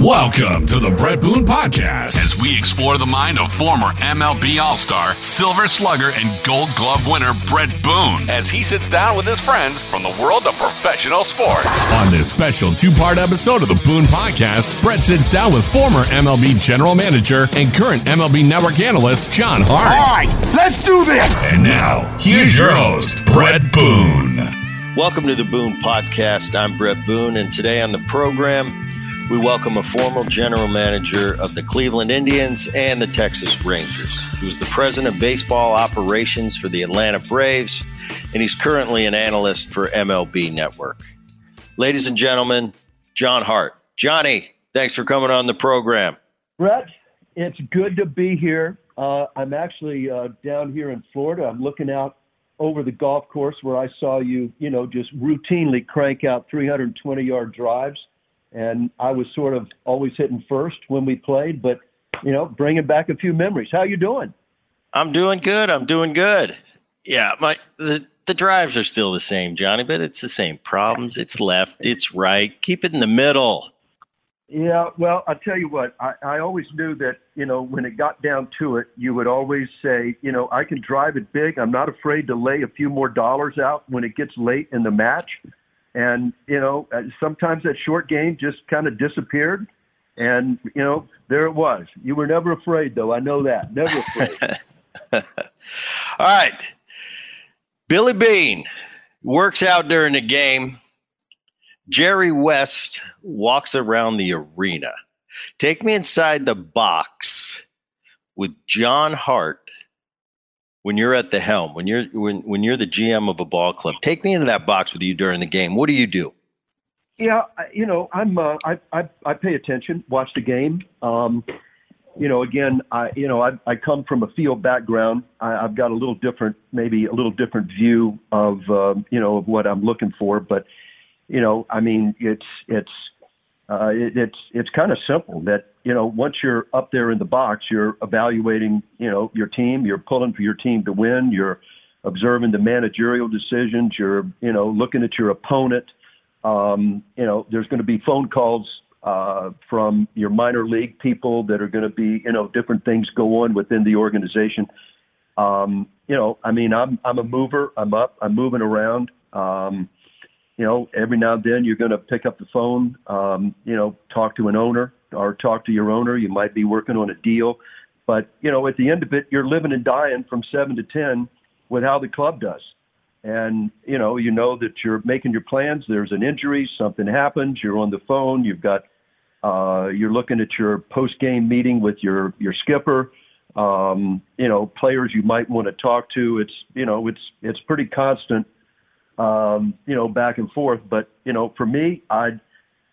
Welcome to the Brett Boone Podcast as we explore the mind of former MLB All Star, Silver Slugger, and Gold Glove winner Brett Boone as he sits down with his friends from the world of professional sports. On this special two part episode of the Boone Podcast, Brett sits down with former MLB General Manager and current MLB Network analyst John Hart. All right, let's do this. And now, here's your host, Brett Boone. Welcome to the Boone Podcast. I'm Brett Boone, and today on the program, we welcome a former general manager of the Cleveland Indians and the Texas Rangers. He was the president of baseball operations for the Atlanta Braves, and he's currently an analyst for MLB Network. Ladies and gentlemen, John Hart. Johnny, thanks for coming on the program. Brett, it's good to be here. Uh, I'm actually uh, down here in Florida. I'm looking out over the golf course where I saw you, you know, just routinely crank out 320 yard drives and I was sort of always hitting first when we played, but you know, bringing back a few memories. How you doing? I'm doing good. I'm doing good. Yeah, my the the drives are still the same, Johnny, but it's the same problems. It's left, it's right. Keep it in the middle. Yeah, well, I'll tell you what, I, I always knew that, you know, when it got down to it, you would always say, you know, I can drive it big. I'm not afraid to lay a few more dollars out when it gets late in the match. And, you know, uh, sometimes that short game just kind of disappeared. And, you know, there it was. You were never afraid, though. I know that. Never afraid. All right. Billy Beane works out during the game. Jerry West walks around the arena. Take me inside the box with John Hart when you're at the helm, when you're when when you're the GM of a ball club, take me into that box with you during the game. What do you do? Yeah, you know, I'm uh, I, I I pay attention, watch the game. Um, you know, again, I you know I I come from a field background. I, I've got a little different, maybe a little different view of uh, you know of what I'm looking for. But you know, I mean, it's it's uh, it, it's it's kind of simple that you know, once you're up there in the box, you're evaluating, you know, your team, you're pulling for your team to win, you're observing the managerial decisions, you're, you know, looking at your opponent. Um, you know, there's going to be phone calls uh, from your minor league people that are going to be, you know, different things go on within the organization. Um, you know, I mean, I'm I'm a mover. I'm up. I'm moving around. Um, you know, every now and then you're going to pick up the phone. Um, you know, talk to an owner or talk to your owner. You might be working on a deal, but you know, at the end of it, you're living and dying from seven to ten with how the club does. And you know, you know that you're making your plans. There's an injury, something happens. You're on the phone. You've got, uh, you're looking at your post-game meeting with your your skipper. Um, you know, players you might want to talk to. It's you know, it's it's pretty constant. Um, you know, back and forth. But you know, for me, I'd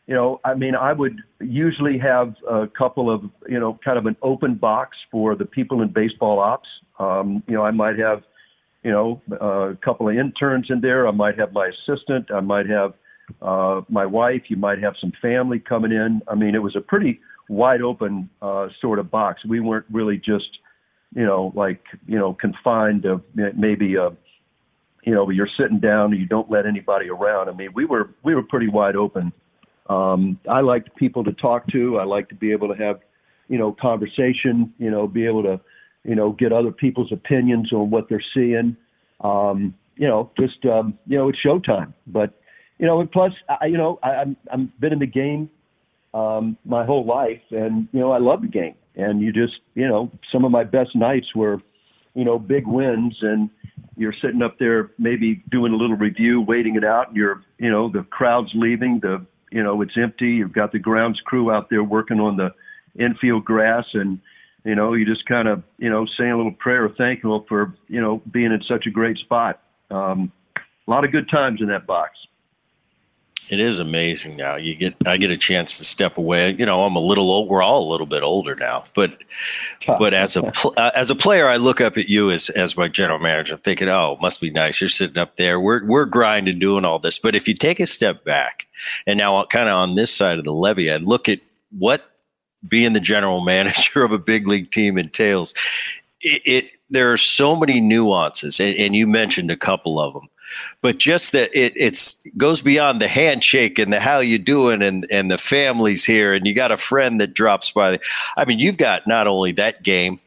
you know, I mean, I would usually have a couple of, you know, kind of an open box for the people in baseball ops. Um, you know, I might have, you know, a couple of interns in there. I might have my assistant. I might have uh, my wife. You might have some family coming in. I mean, it was a pretty wide open uh, sort of box. We weren't really just, you know, like, you know, confined to maybe a, you know, you're sitting down and you don't let anybody around. I mean, we were we were pretty wide open um, I like people to talk to. I like to be able to have, you know, conversation. You know, be able to, you know, get other people's opinions on what they're seeing. Um, you know, just um, you know, it's showtime. But you know, and plus, I, you know, I, I'm I'm been in the game um, my whole life, and you know, I love the game. And you just, you know, some of my best nights were, you know, big wins, and you're sitting up there maybe doing a little review, waiting it out, and you're, you know, the crowd's leaving, the you know it's empty. You've got the grounds crew out there working on the infield grass, and you know you just kind of you know saying a little prayer, thankful for you know being in such a great spot. Um, a lot of good times in that box. It is amazing now. You get I get a chance to step away. You know, I'm a little old. We're all a little bit older now, but but as a uh, as a player, I look up at you as as my general manager. I'm thinking, oh, it must be nice. You're sitting up there. We're we're grinding, doing all this. But if you take a step back, and now kind of on this side of the levee, I look at what being the general manager of a big league team entails. It, it there are so many nuances, and, and you mentioned a couple of them but just that it it's goes beyond the handshake and the how you doing and and the families here and you got a friend that drops by. I mean, you've got not only that game,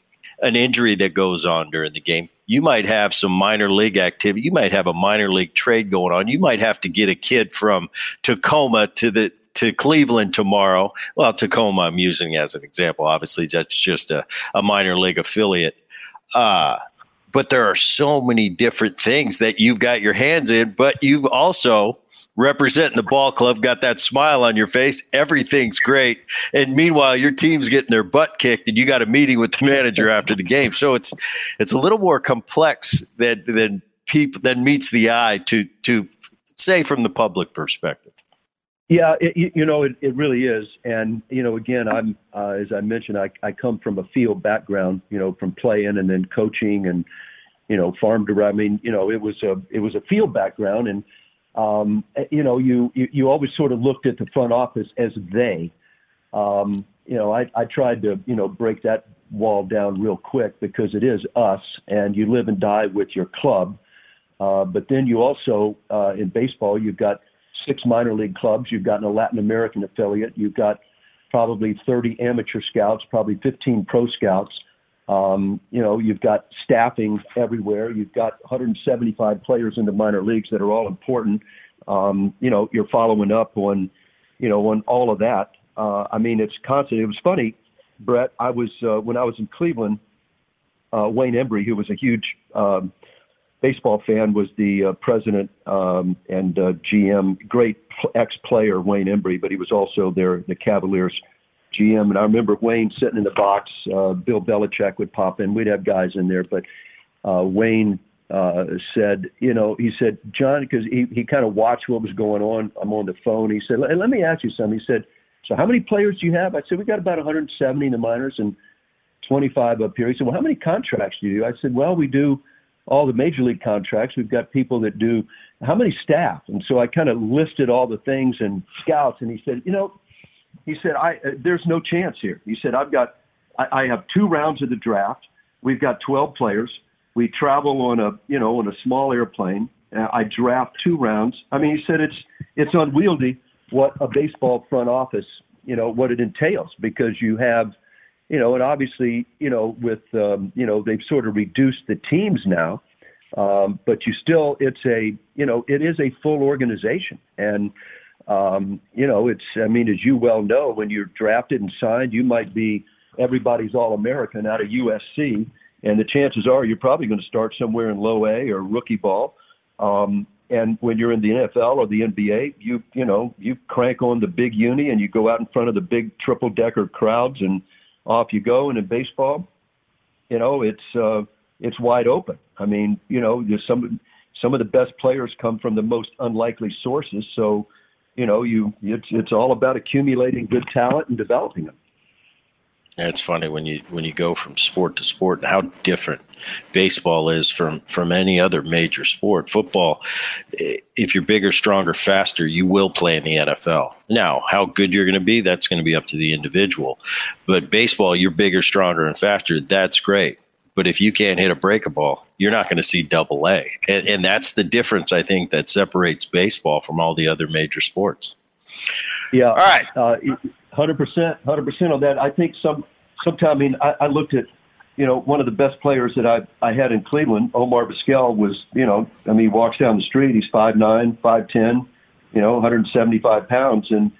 an injury that goes on during the game. You might have some minor league activity. You might have a minor league trade going on. You might have to get a kid from Tacoma to the to Cleveland tomorrow. Well, Tacoma, I'm using as an example. Obviously, that's just a, a minor league affiliate. Uh, but there are so many different things that you've got your hands in, but you've also representing the ball club, got that smile on your face. Everything's great. And meanwhile, your team's getting their butt kicked and you got a meeting with the manager after the game. So it's it's a little more complex than than people than meets the eye to to say from the public perspective. Yeah, it, you know, it, it really is. And, you know, again, I'm, uh, as I mentioned, I, I come from a field background, you know, from playing and then coaching and, you know, farm to, I mean, you know, it was a, it was a field background. And, um, you know, you, you, you always sort of looked at the front office as they, um, you know, I, I tried to, you know, break that wall down real quick because it is us and you live and die with your club. Uh, but then you also, uh, in baseball, you've got, six minor league clubs. You've got a Latin American affiliate. You've got probably 30 amateur scouts, probably 15 pro scouts. Um, you know, you've got staffing everywhere. You've got 175 players in the minor leagues that are all important. Um, you know, you're following up on, you know, on all of that. Uh, I mean, it's constant. It was funny, Brett. I was uh, when I was in Cleveland. Uh, Wayne Embry, who was a huge um, baseball fan was the uh, president um, and uh, GM, great ex-player Wayne Embry, but he was also their the Cavaliers GM. And I remember Wayne sitting in the box. Uh, Bill Belichick would pop in. We'd have guys in there, but uh, Wayne uh, said, you know, he said, John, because he he kind of watched what was going on. I'm on the phone. He said, let me ask you something. He said, so how many players do you have? I said, we got about 170 in the minors and 25 up here. He said, well, how many contracts do you do? I said, well, we do all the major league contracts. We've got people that do how many staff, and so I kind of listed all the things and scouts. And he said, you know, he said, I uh, there's no chance here. He said, I've got I, I have two rounds of the draft. We've got 12 players. We travel on a you know on a small airplane. Uh, I draft two rounds. I mean, he said it's it's unwieldy what a baseball front office you know what it entails because you have you know, and obviously, you know, with um, you know, they've sort of reduced the teams now, um, but you still, it's a, you know, it is a full organization, and um, you know, it's, I mean, as you well know, when you're drafted and signed, you might be everybody's All American out of USC, and the chances are you're probably going to start somewhere in low A or rookie ball. Um, and when you're in the NFL or the NBA, you you know you crank on the big uni and you go out in front of the big triple decker crowds and off you go. And in baseball, you know, it's uh, it's wide open. I mean, you know, there's some some of the best players come from the most unlikely sources. So, you know, you it's it's all about accumulating good talent and developing them. It's funny when you when you go from sport to sport and how different baseball is from from any other major sport. Football, if you're bigger, stronger, faster, you will play in the NFL. Now, how good you're going to be, that's going to be up to the individual. But baseball, you're bigger, stronger, and faster. That's great. But if you can't hit a breaker ball, you're not going to see double A. And, and that's the difference, I think, that separates baseball from all the other major sports. Yeah. All right. Uh, Hundred percent, hundred percent on that. I think some, sometime. I mean, I, I looked at, you know, one of the best players that I I had in Cleveland, Omar Vizquel, was, you know, I mean, he walks down the street, he's five nine, five ten, you know, 175 pounds, and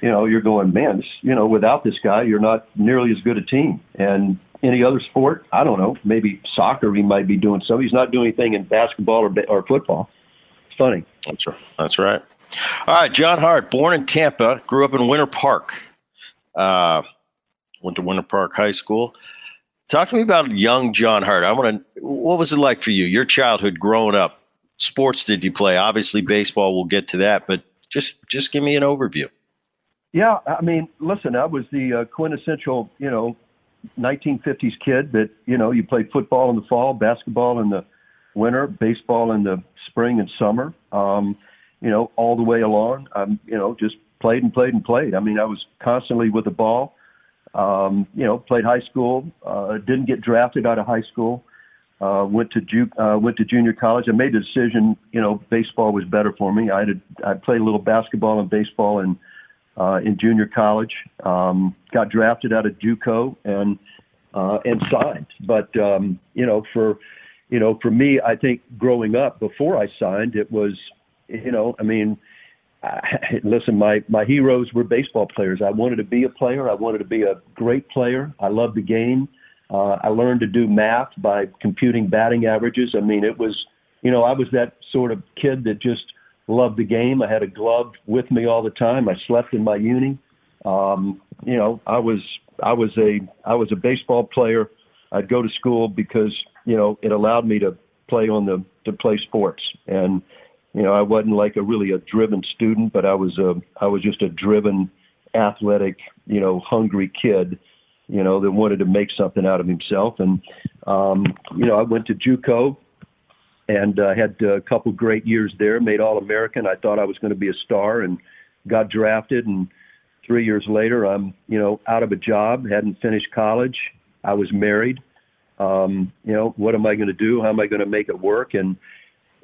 you know, you're going, man, this, you know, without this guy, you're not nearly as good a team. And any other sport, I don't know, maybe soccer, he might be doing some. He's not doing anything in basketball or or football. It's funny. That's right. That's right. All right, John Hart, born in Tampa, grew up in Winter Park. Uh, went to Winter Park High School. Talk to me about young John Hart. I want to. What was it like for you? Your childhood, growing up. Sports did you play? Obviously, baseball. We'll get to that, but just just give me an overview. Yeah, I mean, listen, I was the uh, quintessential, you know, 1950s kid that you know you played football in the fall, basketball in the winter, baseball in the spring and summer. Um, you know, all the way along. I'm, you know, just played and played and played. I mean, I was constantly with the ball. Um, you know, played high school, uh, didn't get drafted out of high school. Uh, went to ju- uh, went to junior college. I made the decision. You know, baseball was better for me. I had I played a little basketball and baseball in uh, in junior college. Um, got drafted out of JUCO and uh, and signed. But um, you know, for you know, for me, I think growing up before I signed, it was you know, I mean. I, listen, my my heroes were baseball players. I wanted to be a player. I wanted to be a great player. I loved the game. Uh, I learned to do math by computing batting averages. I mean, it was, you know, I was that sort of kid that just loved the game. I had a glove with me all the time. I slept in my uni. Um, you know, I was I was a I was a baseball player. I'd go to school because you know it allowed me to play on the to play sports, and you know I wasn't like a really a driven student, but I was a I was just a driven, athletic, you know, hungry kid you know, that wanted to make something out of himself. And, um, you know, I went to JUCO and uh, had a couple great years there, made All American. I thought I was going to be a star and got drafted. And three years later, I'm, you know, out of a job, hadn't finished college. I was married. Um, you know, what am I going to do? How am I going to make it work? And,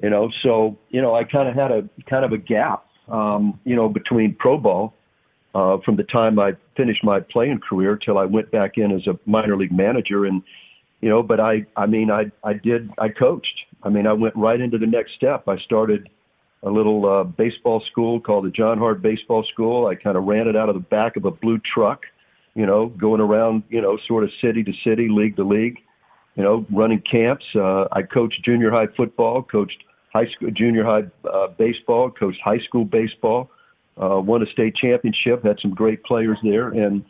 you know, so, you know, I kind of had a kind of a gap, um, you know, between pro ball uh, from the time I finished my playing career till I went back in as a minor league manager. And, you know, but I, I mean, I, I did, I coached. I mean, I went right into the next step. I started a little uh, baseball school called the John Hart Baseball School. I kind of ran it out of the back of a blue truck, you know, going around, you know, sort of city to city, league to league, you know, running camps. Uh, I coached junior high football, coached high school, junior high uh, baseball, coached high school baseball uh, won a state championship, had some great players there, and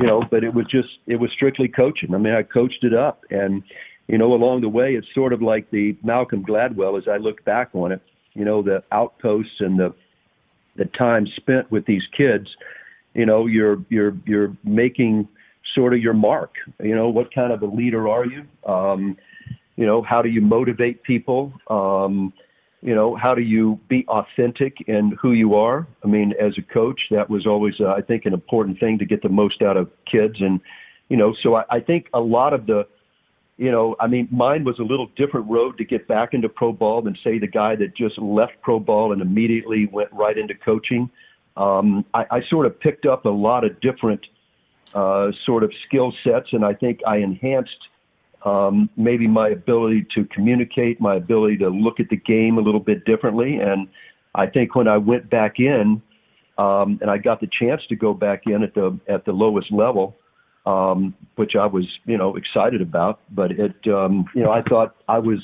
you know, but it was just it was strictly coaching. I mean, I coached it up, and you know, along the way, it's sort of like the Malcolm Gladwell. As I look back on it, you know, the outposts and the the time spent with these kids. You know, you're you're you're making sort of your mark. You know, what kind of a leader are you? Um, you know, how do you motivate people? Um, you know, how do you be authentic in who you are? I mean, as a coach, that was always, uh, I think, an important thing to get the most out of kids. And, you know, so I, I think a lot of the, you know, I mean, mine was a little different road to get back into pro ball than, say, the guy that just left pro ball and immediately went right into coaching. Um, I, I sort of picked up a lot of different uh, sort of skill sets, and I think I enhanced um, maybe my ability to communicate, my ability to look at the game a little bit differently. And I think when I went back in, um, and I got the chance to go back in at the at the lowest level, um, which I was you know excited about. But it um, you know I thought I was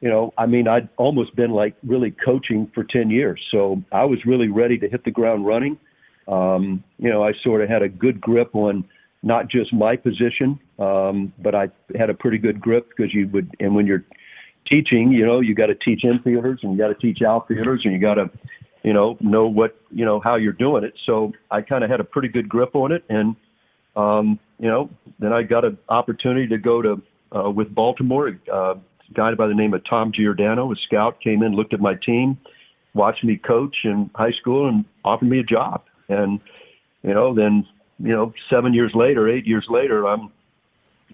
you know I mean I'd almost been like really coaching for ten years, so I was really ready to hit the ground running. Um, you know I sort of had a good grip on not just my position, um, but I had a pretty good grip because you would, and when you're teaching, you know, you got to teach infielders and you got to teach outfielders and you got to, you know, know what, you know, how you're doing it. So I kind of had a pretty good grip on it. And, um, you know, then I got an opportunity to go to, uh, with Baltimore, uh, a guy by the name of Tom Giordano, a scout, came in, looked at my team, watched me coach in high school and offered me a job. And, you know, then you know, seven years later, eight years later, I'm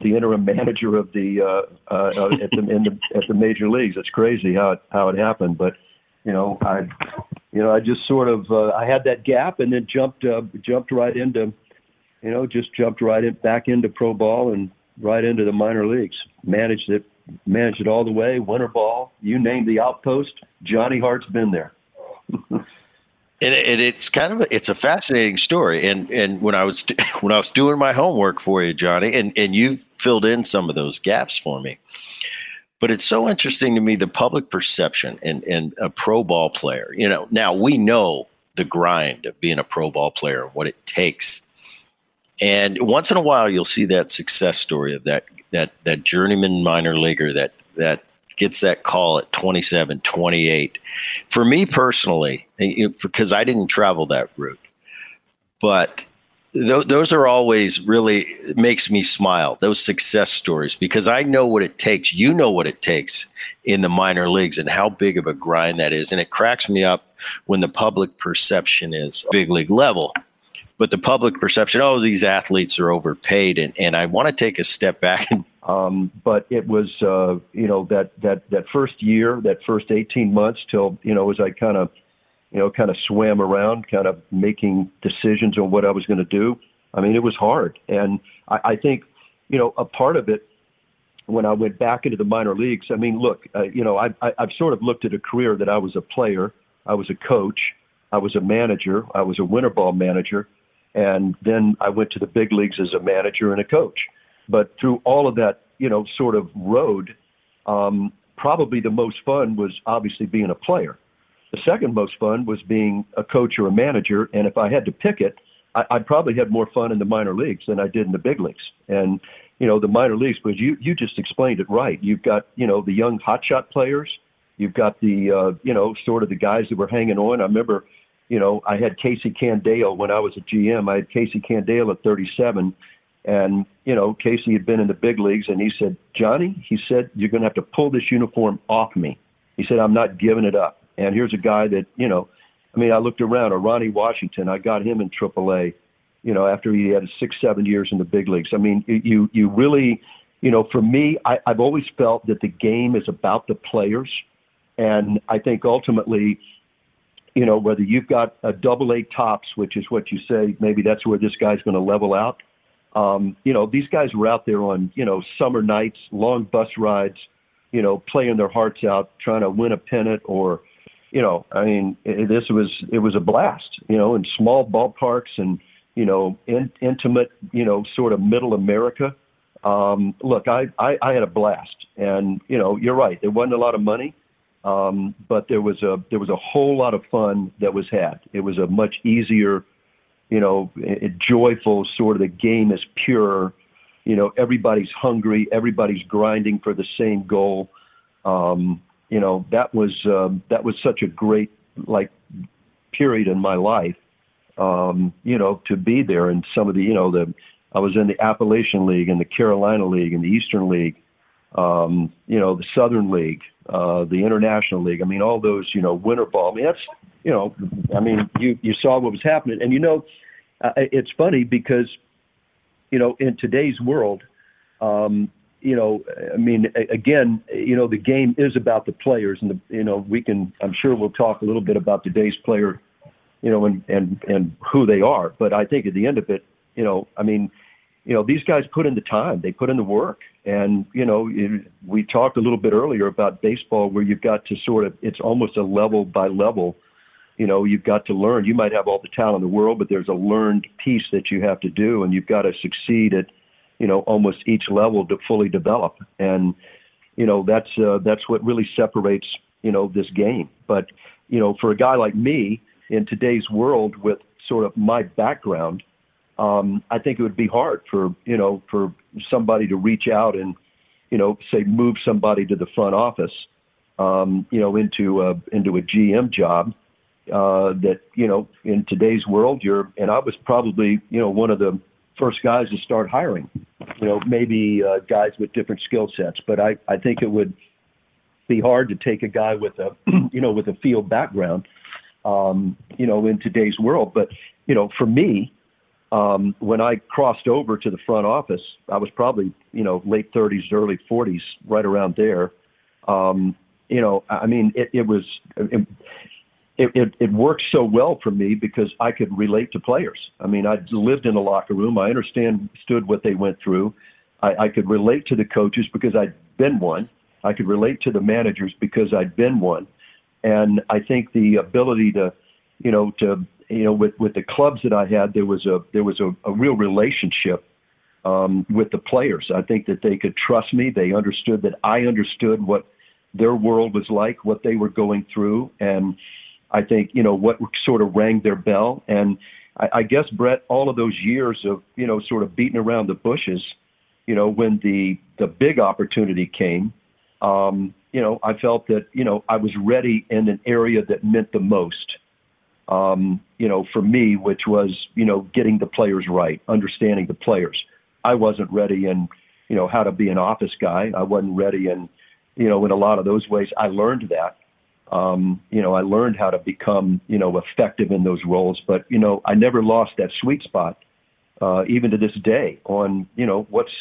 the interim manager of the uh, uh, uh, at the, in the at the major leagues. It's crazy how it how it happened, but you know, I you know I just sort of uh, I had that gap and then jumped uh, jumped right into you know just jumped right in, back into pro ball and right into the minor leagues. Managed it managed it all the way. Winter ball, you name the outpost. Johnny Hart's been there. And, it, it's kind of a, it's a fascinating story. And and when I was when I was doing my homework for you, Johnny, and and you filled in some of those gaps for me. But it's so interesting to me the public perception and and a pro ball player. You know, now we know the grind of being a pro ball player and what it takes. And once in a while, you'll see that success story of that that that journeyman minor leaguer that that gets that call at 27, 28. For me personally, because I didn't travel that route, but th- those are always really makes me smile. Those success stories because I know what it takes. You know what it takes in the minor leagues and how big of a grind that is, and it cracks me up when the public perception is big league level but the public perception, oh, these athletes are overpaid. And, and I want to take a step back and Um, but it was, uh, you know, that, that, that first year, that first 18 months till, you know, as I kind of, you know, kind of swam around, kind of making decisions on what I was going to do. I mean, it was hard. And I, I think, you know, a part of it when I went back into the minor leagues, I mean, look, uh, you know, I, I, I've sort of looked at a career that I was a player, I was a coach, I was a manager, I was a winter ball manager, and then I went to the big leagues as a manager and a coach. But through all of that, you know, sort of road, um, probably the most fun was obviously being a player. The second most fun was being a coach or a manager. And if I had to pick it, I, I probably had more fun in the minor leagues than I did in the big leagues. And, you know, the minor leagues, because you, you just explained it right. You've got, you know, the young hotshot players. You've got the, uh, you know, sort of the guys that were hanging on. I remember, you know, I had Casey Candaele when I was a GM. I had Casey Candaele at 37 and, you know, Casey had been in the big leagues and he said, Johnny, he said, you're going to have to pull this uniform off me. He said, I'm not giving it up. And here's a guy that, you know, I mean, I looked around, or Ronnie Washington, I got him in AAA, you know, after he had six, seven years in the big leagues. I mean, you, you really, you know, for me, I, I've always felt that the game is about the players. And I think ultimately, you know, whether you've got a double A tops, which is what you say, maybe that's where this guy's going to level out um, you know, these guys were out there on, you know, summer nights, long bus rides, you know, playing their hearts out, trying to win a pennant or, you know, I mean, it, this was, it was a blast, you know, in small ballparks and, you know, in, intimate, you know, sort of middle America. Um, look, I, I, I had a blast and, you know, you're right. There wasn't a lot of money. Um, but there was a, there was a whole lot of fun that was had. It was a much easier, you know, joyful sort of the game is pure. You know, everybody's hungry, everybody's grinding for the same goal. Um, you know, that was um, that was such a great like period in my life. Um, you know, to be there and some of the, you know, the I was in the Appalachian League and the Carolina League and the Eastern League, um, you know, the Southern League, uh, the International League. I mean, all those, you know, winter ball. I mean, that's you know, I mean, you you saw what was happening, and you know, uh, it's funny because, you know, in today's world, um, you know, I mean, again, you know, the game is about the players, and the, you know, we can. I'm sure we'll talk a little bit about today's player, you know, and and and who they are. But I think at the end of it, you know, I mean, you know, these guys put in the time, they put in the work, and you know, it, we talked a little bit earlier about baseball, where you've got to sort of, it's almost a level by level. You know you've got to learn. You might have all the talent in the world but there's a learned piece that you have to do and you've got to succeed at you know almost each level to fully develop. And you know that's uh, that's what really separates you know this game. But you know for a guy like me in today's world with sort of my background um, I think it would be hard for you know for somebody to reach out and you know say move somebody to the front office um, you know into a into a GM job uh, that you know in today's world you're and I was probably you know one of the first guys to start hiring you know maybe uh, guys with different skill sets. But I I think it would be hard to take a guy with a you know with a field background um, you know in today's world. But you know for me um, when I crossed over to the front office I was probably you know late 30s early 40s right around there um, you know I mean it, it was it, it, it, worked so well for me because I could relate to players. I mean, I lived in a locker room. I understand, stood what they went through. I, I could relate to the coaches because I'd been one. I could relate to the managers because I'd been one. And I think the ability to, you know, to, you know, with, with the clubs that I had, there was a, there was a, a real relationship um, with the players. I think that they could trust me. They understood that I understood what their world was like, what they were going through. And, I think, you know, what sort of rang their bell. And I, I guess, Brett, all of those years of, you know, sort of beating around the bushes, you know, when the, the big opportunity came, um, you know, I felt that, you know, I was ready in an area that meant the most, um, you know, for me, which was, you know, getting the players right, understanding the players. I wasn't ready in, you know, how to be an office guy. I wasn't ready in, you know, in a lot of those ways. I learned that um, you know, I learned how to become, you know, effective in those roles. But, you know, I never lost that sweet spot, uh, even to this day on, you know, what's,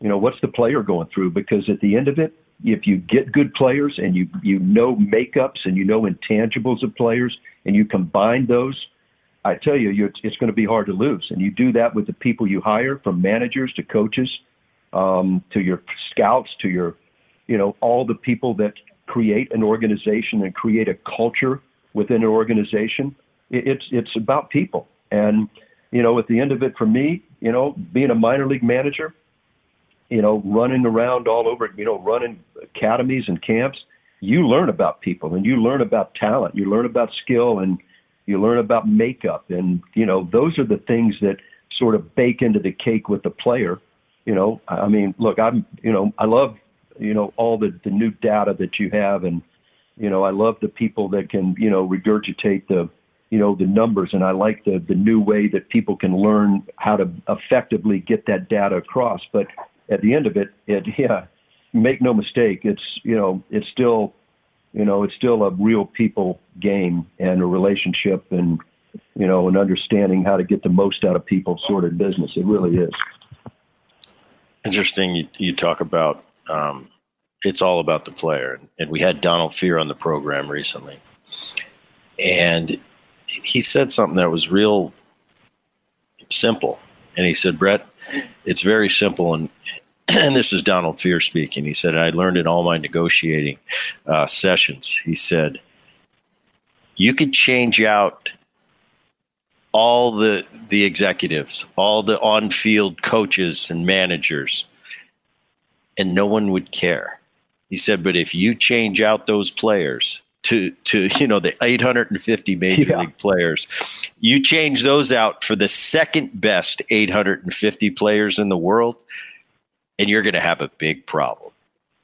You know, what's the player going through? Because at the end of it, if you get good players and you you know makeups and you know intangibles of players and you combine those, I tell you, you it's going to be hard to lose. And you do that with the people you hire, from managers to coaches, um, to your scouts, to your, you know, all the people that create an organization and create a culture within an organization. It's it's about people, and you know, at the end of it, for me, you know, being a minor league manager, you know, running around all over, you know, running academies and camps, you learn about people and you learn about talent, you learn about skill and you learn about makeup. And, you know, those are the things that sort of bake into the cake with the player. You know, I mean, look, I'm, you know, I love, you know, all the, the new data that you have. And, you know, I love the people that can, you know, regurgitate the, you know, the numbers. And I like the, the new way that people can learn how to effectively get that data across. But at the end of it, it yeah, make no mistake, it's you know it's still you know it's still a real people game and a relationship and you know an understanding how to get the most out of people sort of business. It really is. Interesting. You, you talk about um, it's all about the player, and we had Donald Fehr on the program recently, and he said something that was real simple. And he said, Brett, it's very simple, and and this is Donald Fehr speaking. He said, I learned in all my negotiating uh, sessions. He said, you could change out all the the executives, all the on-field coaches and managers, and no one would care. He said, but if you change out those players, to to you know the 850 major yeah. league players you change those out for the second best 850 players in the world and you're going to have a big problem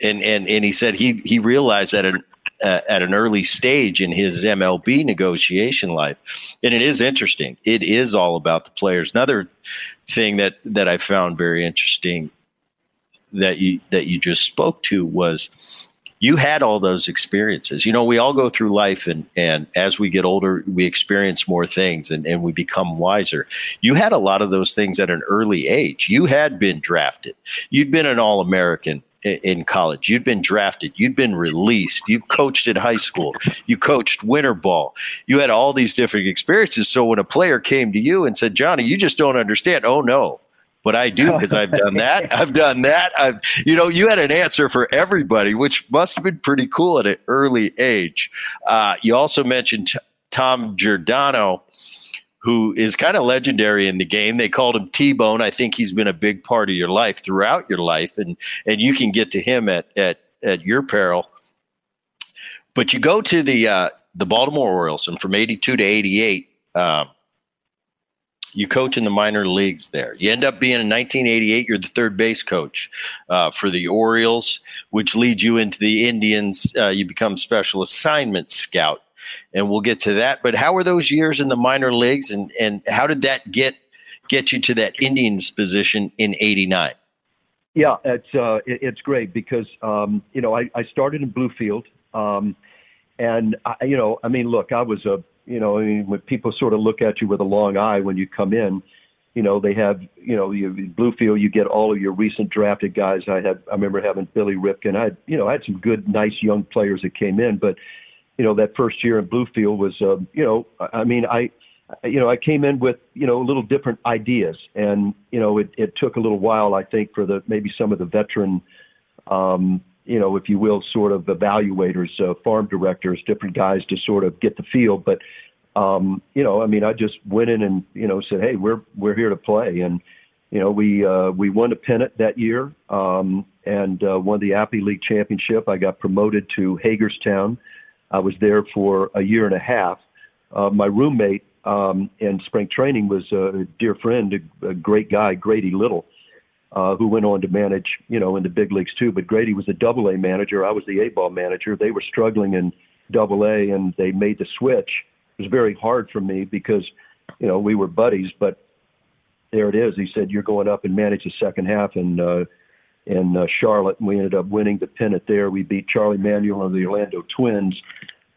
and and and he said he he realized that an uh, at an early stage in his MLB negotiation life. And it is interesting. It is all about the players. Another thing that that I found very interesting that you that you just spoke to was you had all those experiences. You know, we all go through life and and as we get older, we experience more things and, and we become wiser. You had a lot of those things at an early age. You had been drafted. You'd been an all American in college. You'd been drafted. You'd been released. You've coached at high school. You coached winter ball. You had all these different experiences. So when a player came to you and said, Johnny, you just don't understand. Oh, no but I do because I've done that. I've done that. I've, you know, you had an answer for everybody, which must have been pretty cool at an early age. Uh, you also mentioned t- Tom Giordano, who is kind of legendary in the game. They called him T Bone. I think he's been a big part of your life throughout your life, and and you can get to him at at at your peril. But you go to the uh, the Baltimore Orioles, and from eighty two to eighty eight. Uh, you coach in the minor leagues there. You end up being in 1988. You're the third base coach uh, for the Orioles, which leads you into the Indians. Uh, you become special assignment scout, and we'll get to that. But how were those years in the minor leagues, and and how did that get get you to that Indians position in '89? Yeah, it's uh, it's great because um, you know I, I started in Bluefield, um, and I, you know I mean look I was a you know, I mean, when people sort of look at you with a long eye when you come in, you know, they have, you know, you, Bluefield, you get all of your recent drafted guys. I had, I remember having Billy Ripken. I had, you know, I had some good, nice young players that came in, but, you know, that first year in Bluefield was, uh, you know, I mean, I, you know, I came in with, you know, a little different ideas and, you know, it, it took a little while, I think, for the, maybe some of the veteran, um, you know, if you will, sort of evaluators, uh, farm directors, different guys to sort of get the feel. But um, you know, I mean, I just went in and you know said, hey, we're we're here to play, and you know, we uh, we won a pennant that year um, and uh, won the Appy League championship. I got promoted to Hagerstown. I was there for a year and a half. Uh, my roommate um, in spring training was a dear friend, a, a great guy, Grady Little uh, who went on to manage, you know, in the big leagues too. But Grady was a double A manager. I was the A ball manager. They were struggling in double A and they made the switch. It was very hard for me because, you know, we were buddies, but there it is. He said, you're going up and manage the second half in, uh, in uh, Charlotte. And we ended up winning the pennant there. We beat Charlie Manuel and the Orlando Twins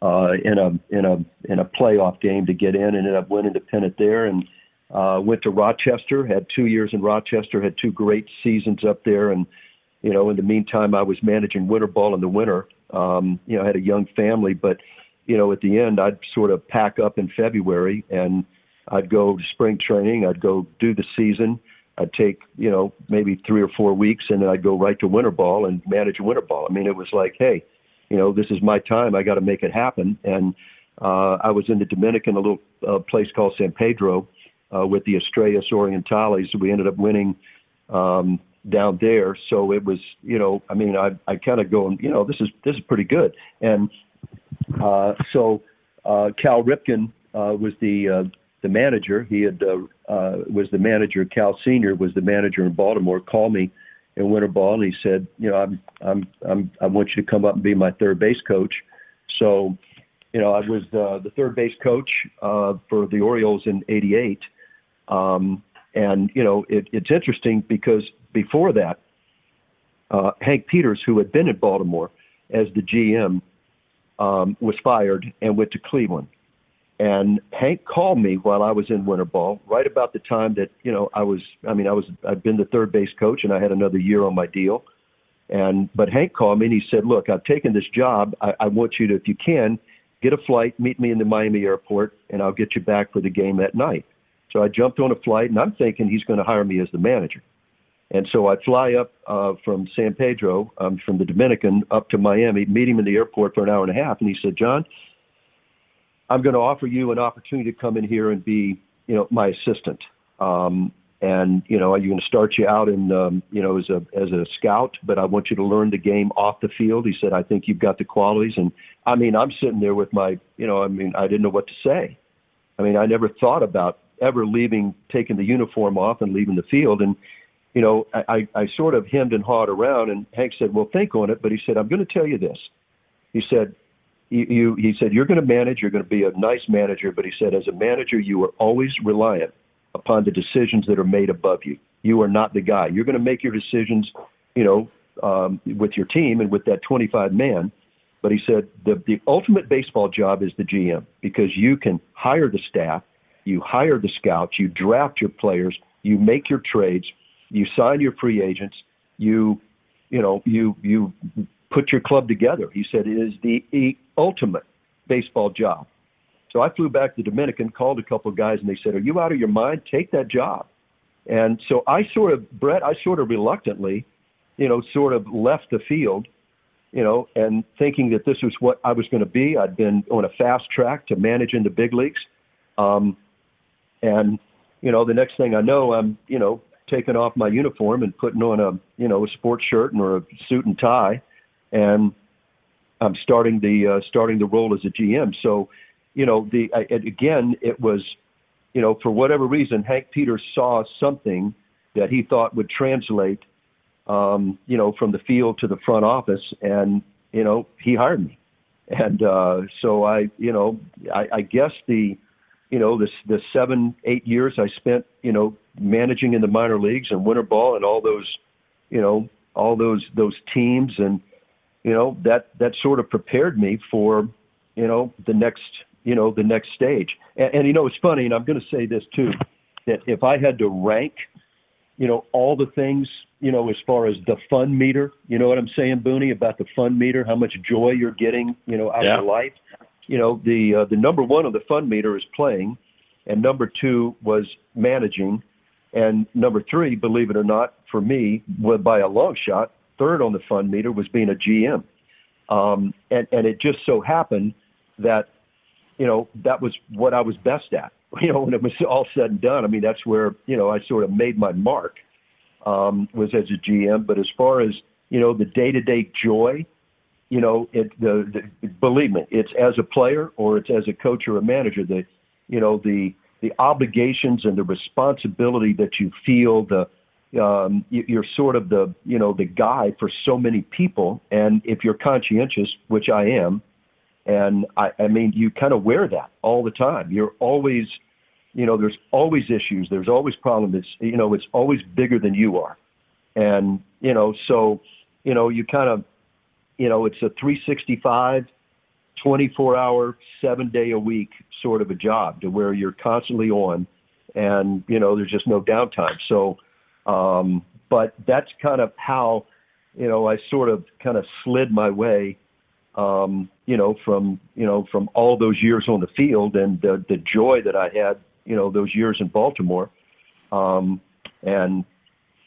uh, in a, in a, in a playoff game to get in and ended up winning the pennant there. And, Uh, went to Rochester, had two years in Rochester, had two great seasons up there, and you know, in the meantime, I was managing winter ball in the winter. Um, you know, I had a young family, but you know, at the end, I'd sort of pack up in February and I'd go to spring training. I'd go do the season. I'd take, you know, maybe three or four weeks and then I'd go right to winter ball and manage winter ball. I mean, it was like, hey, you know, this is my time. I got to make it happen. And uh, I was in the Dominican, a little uh, place called San Pedro, uh, with the Estrellas Orientales. We ended up winning um, down there. So it was, you know, I mean, I I kind of going, you know, this is this is pretty good. And uh, so uh, Cal Ripken uh, was the uh, the manager. He had uh, was the manager. Cal Senior was the manager in Baltimore. Called me in winter ball, and he said, you know, I'm I'm I'm I want you to come up and be my third base coach. So, you know, I was uh, the third base coach for the Orioles in '88. Um, and you know, it, it's interesting because before that, uh, Hank Peters, who had been in Baltimore as the GM, um, was fired and went to Cleveland. And Hank called me while I was in winter ball, right about the time that you know I was. I mean, I was. I'd been the third base coach, and I had another year on my deal. And but Hank called me and he said, "Look, I've taken this job. I, I want you to, if you can, get a flight, meet me in the Miami airport, and I'll get you back for the game that night." So I jumped on a flight, and I'm thinking he's going to hire me as the manager. And so I fly up uh, from San Pedro, um, from the Dominican, up to Miami, meet him in the airport for an hour and a half. And he said, John, I'm going to offer you an opportunity to come in here and be, you know, my assistant. Um, and you know, I'm going to start you out in, um, you know, as a as a scout, but I want you to learn the game off the field. He said, I think you've got the qualities. And I mean, I'm sitting there with my, you know, I mean, I didn't know what to say. I mean, I never thought about ever leaving, taking the uniform off and leaving the field. And you know, I, I sort of hemmed and hawed around, and Hank said, "Well, think on it." But he said, "I'm going to tell you this." He said, you, you, he said, you're going to manage, you're going to be a nice manager, but he said, as a manager, you are always reliant upon the decisions that are made above you. You are not the guy. You're going to make your decisions, you know, um, with your team and with that 25 man. But he said, the, the ultimate baseball job is the GM because you can hire the staff, you hire the scouts, you draft your players, you make your trades, you sign your free agents, you, you know, you, you put your club together. He said it is the, ultimate baseball job. So I flew back to Dominican, called a couple of guys, and they said, "Are you out of your mind? Take that job." And so I sort of, Brett, I sort of reluctantly, you know, sort of left the field, you know, and thinking that this was what I was going to be. I'd been on a fast track to managing the big leagues, um, and you know, the next thing I know, I'm, you know, taking off my uniform and putting on a, you know, a sports shirt and or a suit and tie, and I'm starting the uh, starting the role as a GM. So, you know, the I, again, it was, you know, for whatever reason, Hank Peters saw something that he thought would translate, um, you know, from the field to the front office, and you know, he hired me, and uh, so I, you know, I, I guess the, you know, the the seven eight years I spent, you know, managing in the minor leagues and winter ball and all those, you know, all those those teams and you know that that sort of prepared me for you know the next you know the next stage and, and you know it's funny and i'm going to say this too that if i had to rank you know all the things you know as far as the fun meter you know what i'm saying booney about the fun meter how much joy you're getting you know out yeah. of your life you know the uh, the number one on the fun meter is playing and number two was managing and number three believe it or not for me by a long shot third on the fund meter was being a GM. Um, and, and it just so happened that, you know, that was what I was best at. You know, when it was all said and done, I mean, that's where, you know, I sort of made my mark um, was as a GM. But as far as, you know, the day to day joy, you know, it, the, the, believe me, it's as a player or it's as a coach or a manager, the, you know, the, the obligations and the responsibility that you feel, the, um, you're sort of the you know the guy for so many people, and if you're conscientious, which I am, and I, I mean you kind of wear that all the time. You're always, you know, there's always issues, there's always problems. It's you know it's always bigger than you are, and you know so you know you kind of you know it's a 365 24 hour seven day a week sort of a job to where you're constantly on and you know there's just no downtime. So, um, but that's kind of how you know I sort of kind of slid my way. Um, you know, from you know from all those years on the field and the the joy that I had, you know, those years in Baltimore, um, and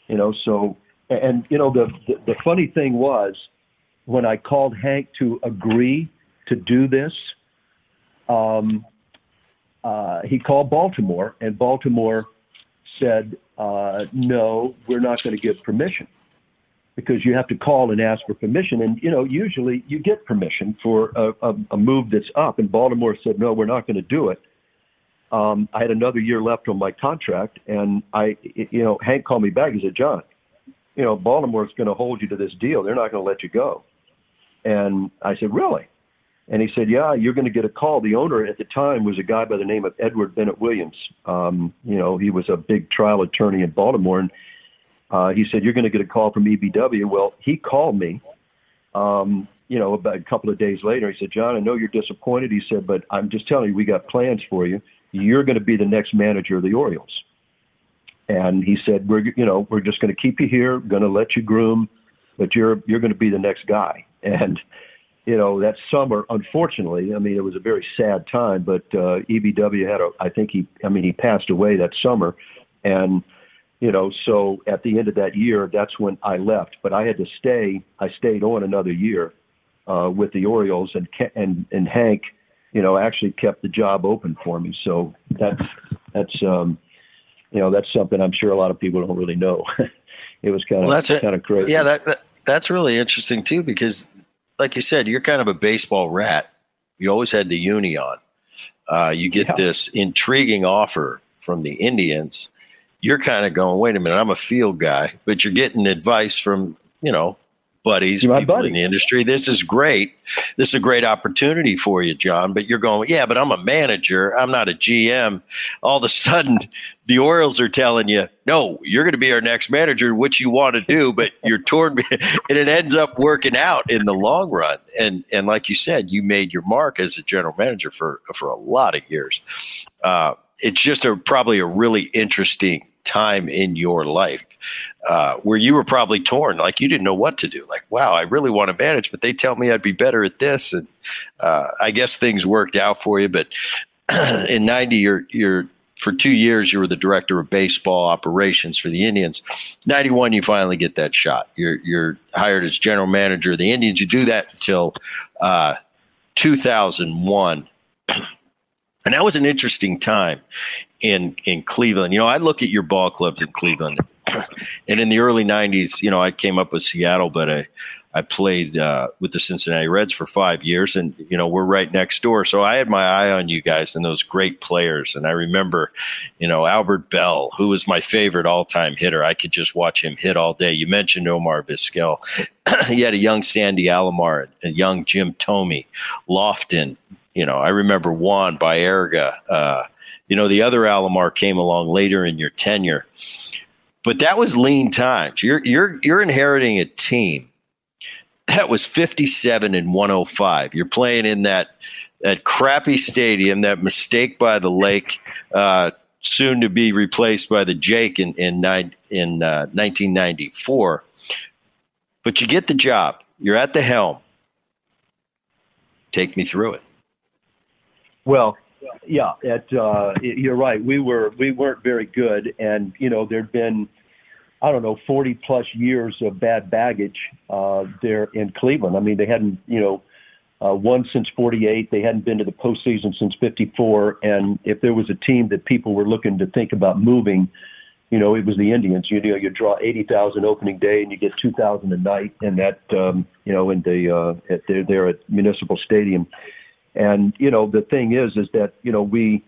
you know, so and you know the, the the funny thing was when I called Hank to agree to do this, um, uh, he called Baltimore, and Baltimore said, uh, "No, we're not going to give permission." Because you have to call and ask for permission, and you know usually you get permission for a, a, a move that's up. And Baltimore said, "No, we're not going to do it." Um, I had another year left on my contract, and I, you know, Hank called me back. He said, "John, you know, Baltimore's going to hold you to this deal. They're not going to let you go." And I said, "Really?" And he said, "Yeah, you're going to get a call." The owner at the time was a guy by the name of Edward Bennett Williams. Um, you know, he was a big trial attorney in Baltimore, and uh, he said, "You're going to get a call from EBW." Well, he called me. Um, you know, about a couple of days later, he said, "John, I know you're disappointed." He said, "But I'm just telling you, we got plans for you. You're going to be the next manager of the Orioles." And he said, "We're, you know, we're just going to keep you here, going to let you groom, but you're you're going to be the next guy." And you know, that summer, unfortunately, I mean, it was a very sad time, but uh, EBW had a, I think he, I mean, he passed away that summer. And, you know, so at the end of that year, that's when I left. But I had to stay, I stayed on another year uh, with the Orioles, and, and, and Hank, you know, actually kept the job open for me. So that's, that's, um, you know, that's something I'm sure a lot of people don't really know. it was kind of, well, that's kind of crazy. Yeah, that, that that's really interesting too, because like you said, you're kind of a baseball rat. You always had the uni on. Uh, you get yeah. this intriguing offer from the Indians. You're kind of going, wait a minute, I'm a field guy, but you're getting advice from, you know, buddies, people buddy. in the industry. This is great. This is a great opportunity for you, John. But you're going, yeah, but I'm a manager. I'm not a GM. All of a sudden, the Orioles are telling you, no, you're going to be our next manager, which you want to do, but you're torn, and it ends up working out in the long run. And and like you said, you made your mark as a general manager for for a lot of years. Uh, it's just a probably a really interesting time in your life uh, where you were probably torn, like you didn't know what to do. Like, wow, I really want to manage, but they tell me I'd be better at this, and uh, I guess things worked out for you. But in '90, you're you're for two years you were the director of baseball operations for the Indians. 91 you finally get that shot. You're you're hired as general manager of the Indians. You do that until uh, 2001. And that was an interesting time in in Cleveland. You know, I look at your ball clubs in Cleveland, and in the early '90s, you know, I came up with Seattle, but I I played uh, with the Cincinnati Reds for five years, and you know, we're right next door. So I had my eye on you guys and those great players. And I remember, you know, Albert Belle, who was my favorite all-time hitter. I could just watch him hit all day. You mentioned Omar Vizquel. he had a young Sandy Alomar, a young Jim Thome, Lofton. You know, I remember Juan Baerga. Uh, you know, the other Alomar came along later in your tenure. But that was lean times. You're you're you're inheriting a team that was 57 and 105. You're playing in that that crappy stadium, that mistake by the lake, uh, soon to be replaced by the Jake in in, nine, in uh, 1994. But you get the job. You're at the helm. Take me through it. Well, yeah, at, uh, you're right. We were we weren't very good, and you know there'd been I don't know 40 plus years of bad baggage uh, there in Cleveland. I mean, they hadn't you know uh, won since 48. They hadn't been to the postseason since 54. And if there was a team that people were looking to think about moving, you know, it was the Indians. You know, you draw 80,000 opening day and you get 2,000 a night, and that um, you know in the uh, at there there at Municipal Stadium. And you know, the thing is, is that you know we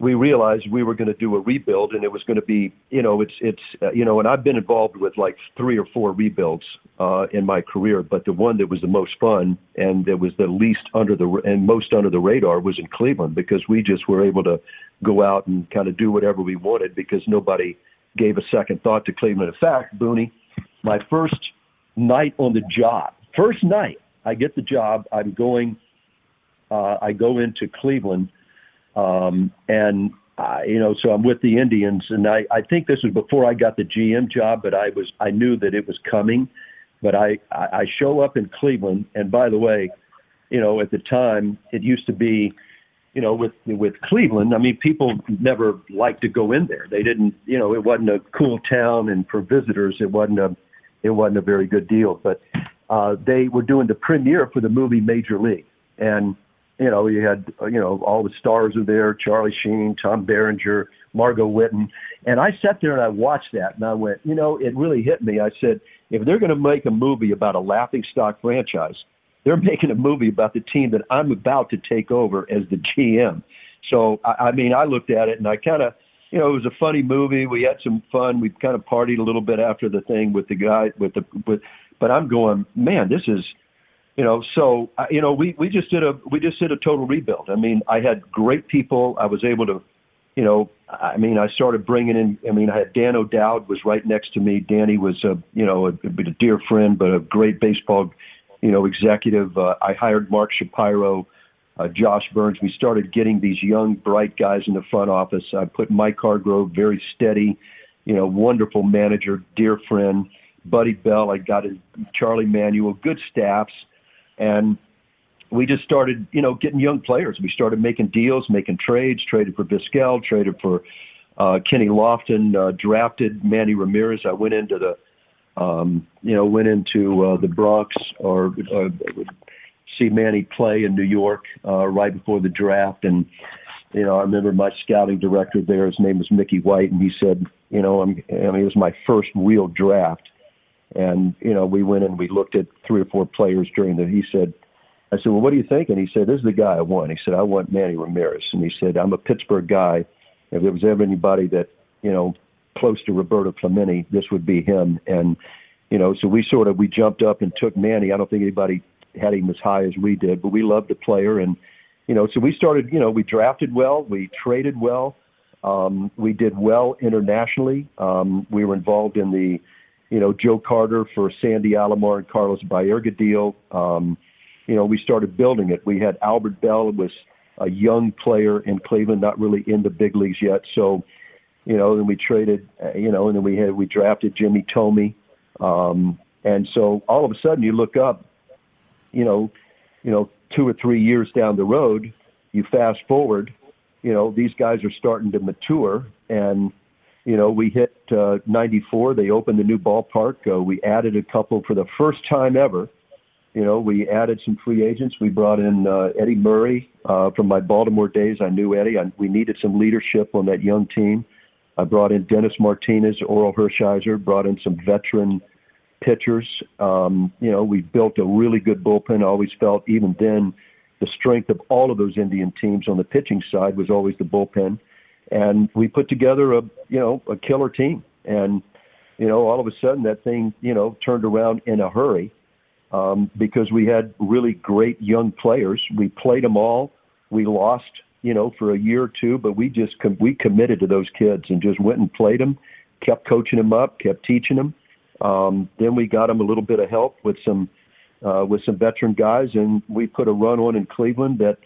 we realized we were going to do a rebuild, and it was going to be, you know, it's it's uh, you know, and I've been involved with like three or four rebuilds uh, in my career, but the one that was the most fun and that was the least under the and most under the radar was in Cleveland because we just were able to go out and kind of do whatever we wanted because nobody gave a second thought to Cleveland. In fact, Booney, my first night on the job, first night I get the job, I'm going uh, I go into Cleveland, um, and uh, you know, so I'm with the Indians, and I, I think this was before I got the GM job, but I was I knew that it was coming. But I, I show up in Cleveland, and by the way, you know, at the time it used to be, you know, with with Cleveland. I mean, people never liked to go in there. They didn't, you know, it wasn't a cool town, and for visitors, it wasn't a it wasn't a very good deal. But uh, they were doing the premiere for the movie Major League, and you know, you had you know all the stars are there: Charlie Sheen, Tom Berenger, Margot Whitton, and I sat there and I watched that, and I went, you know, it really hit me. I said, if they're going to make a movie about a laughing stock franchise, they're making a movie about the team that I'm about to take over as the GM. So I, I mean, I looked at it and I kind of, you know, it was a funny movie. We had some fun. We kind of partied a little bit after the thing with the guy with the with, but I'm going, man, this is, you know, so you know, we we just did a we just did a total rebuild. I mean, I had great people. I was able to you know, I mean, I started bringing in. I mean, I had Dan O'Dowd was right next to me. Danny was a, you know, a, a dear friend, but a great baseball, you know, executive. Uh, I hired Mark Shapiro, uh, Josh Byrnes. We started getting these young, bright guys in the front office. I put Mike Hargrove, very steady, you know, wonderful manager, dear friend. Buddy Bell. I got in Charlie Manuel, good staffs, and we just started, you know, getting young players. We started making deals, making trades, traded for Vizquel, traded for uh, Kenny Lofton, uh, drafted Manny Ramirez. I went into the, um, you know, went into uh, the Bronx or uh, see Manny play in New York uh, right before the draft. And, you know, I remember my scouting director there, his name was Mickey White, and he said, you know, I'm, I mean, it was my first real draft. And, you know, we went and we looked at three or four players during the, he said, I said, well, what do you think? And he said, this is the guy I want. He said, I want Manny Ramirez. And he said, I'm a Pittsburgh guy. If there was ever anybody that, you know, close to Roberto Clemente, this would be him. And, you know, so we sort of, we jumped up and took Manny. I don't think anybody had him as high as we did, but we loved the player. And, you know, so we started, you know, we drafted well, we traded well. Um, we did well internationally. Um, we were involved in the, you know, Joe Carter for Sandy Alomar and Carlos Baerga deal. Um, you know, we started building it. We had Albert Belle was a young player in Cleveland, not really in the big leagues yet. So, you know, then we traded, uh, you know, and then we had we drafted Jimmy Thome, um, and so all of a sudden you look up, you know, you know, two or three years down the road, you fast forward, you know, these guys are starting to mature, and you know, we hit uh, 94. They opened the new ballpark. Uh, we added a couple for the first time ever you know, we added some free agents. We brought in uh, Eddie Murray uh, from my Baltimore days. I knew Eddie. I, we needed some leadership on that young team. I brought in Dennis Martinez, Orel Hershiser, brought in some veteran pitchers. Um, you know, we built a really good bullpen. I always felt even then the strength of all of those Indian teams on the pitching side was always the bullpen. And we put together a, you know, a killer team. And, you know, all of a sudden that thing, you know, turned around in a hurry um, because we had really great young players. We played them all. We lost, you know, for a year or two, but we just com- we committed to those kids and just went and played them, kept coaching them up, kept teaching them. Um, then we got them a little bit of help with some uh, with some veteran guys, and we put a run on in Cleveland that,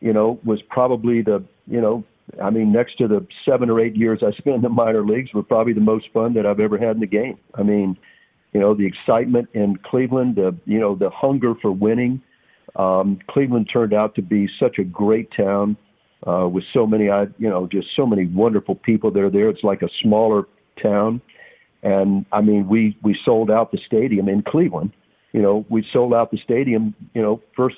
you know, was probably the you know I mean, next to the seven or eight years I spent in the minor leagues, were probably the most fun that I've ever had in the game. I mean, you know, the excitement in Cleveland, the you know, the hunger for winning. Um, Cleveland turned out to be such a great town uh, with so many, uh, you know, just so many wonderful people that are there. It's like a smaller town, and I mean, we we sold out the stadium in Cleveland. You know, we sold out the stadium. You know, first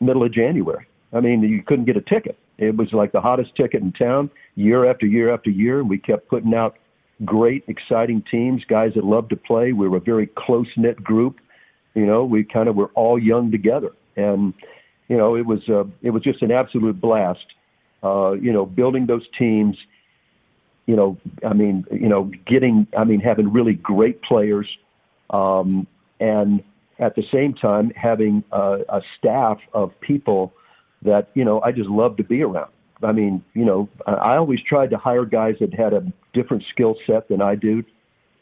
middle of January. I mean, you couldn't get a ticket. It was like the hottest ticket in town, year after year after year, we kept putting out great, exciting teams, guys that loved to play. We were a very close knit group. You know, we kind of were all young together, and you know, it was uh, it was just an absolute blast. Uh, you know, building those teams. You know, I mean, you know, getting, I mean, having really great players, um, and at the same time having a, a staff of people that you know I just love to be around. I mean, you know, I always tried to hire guys that had a different skill set than I do.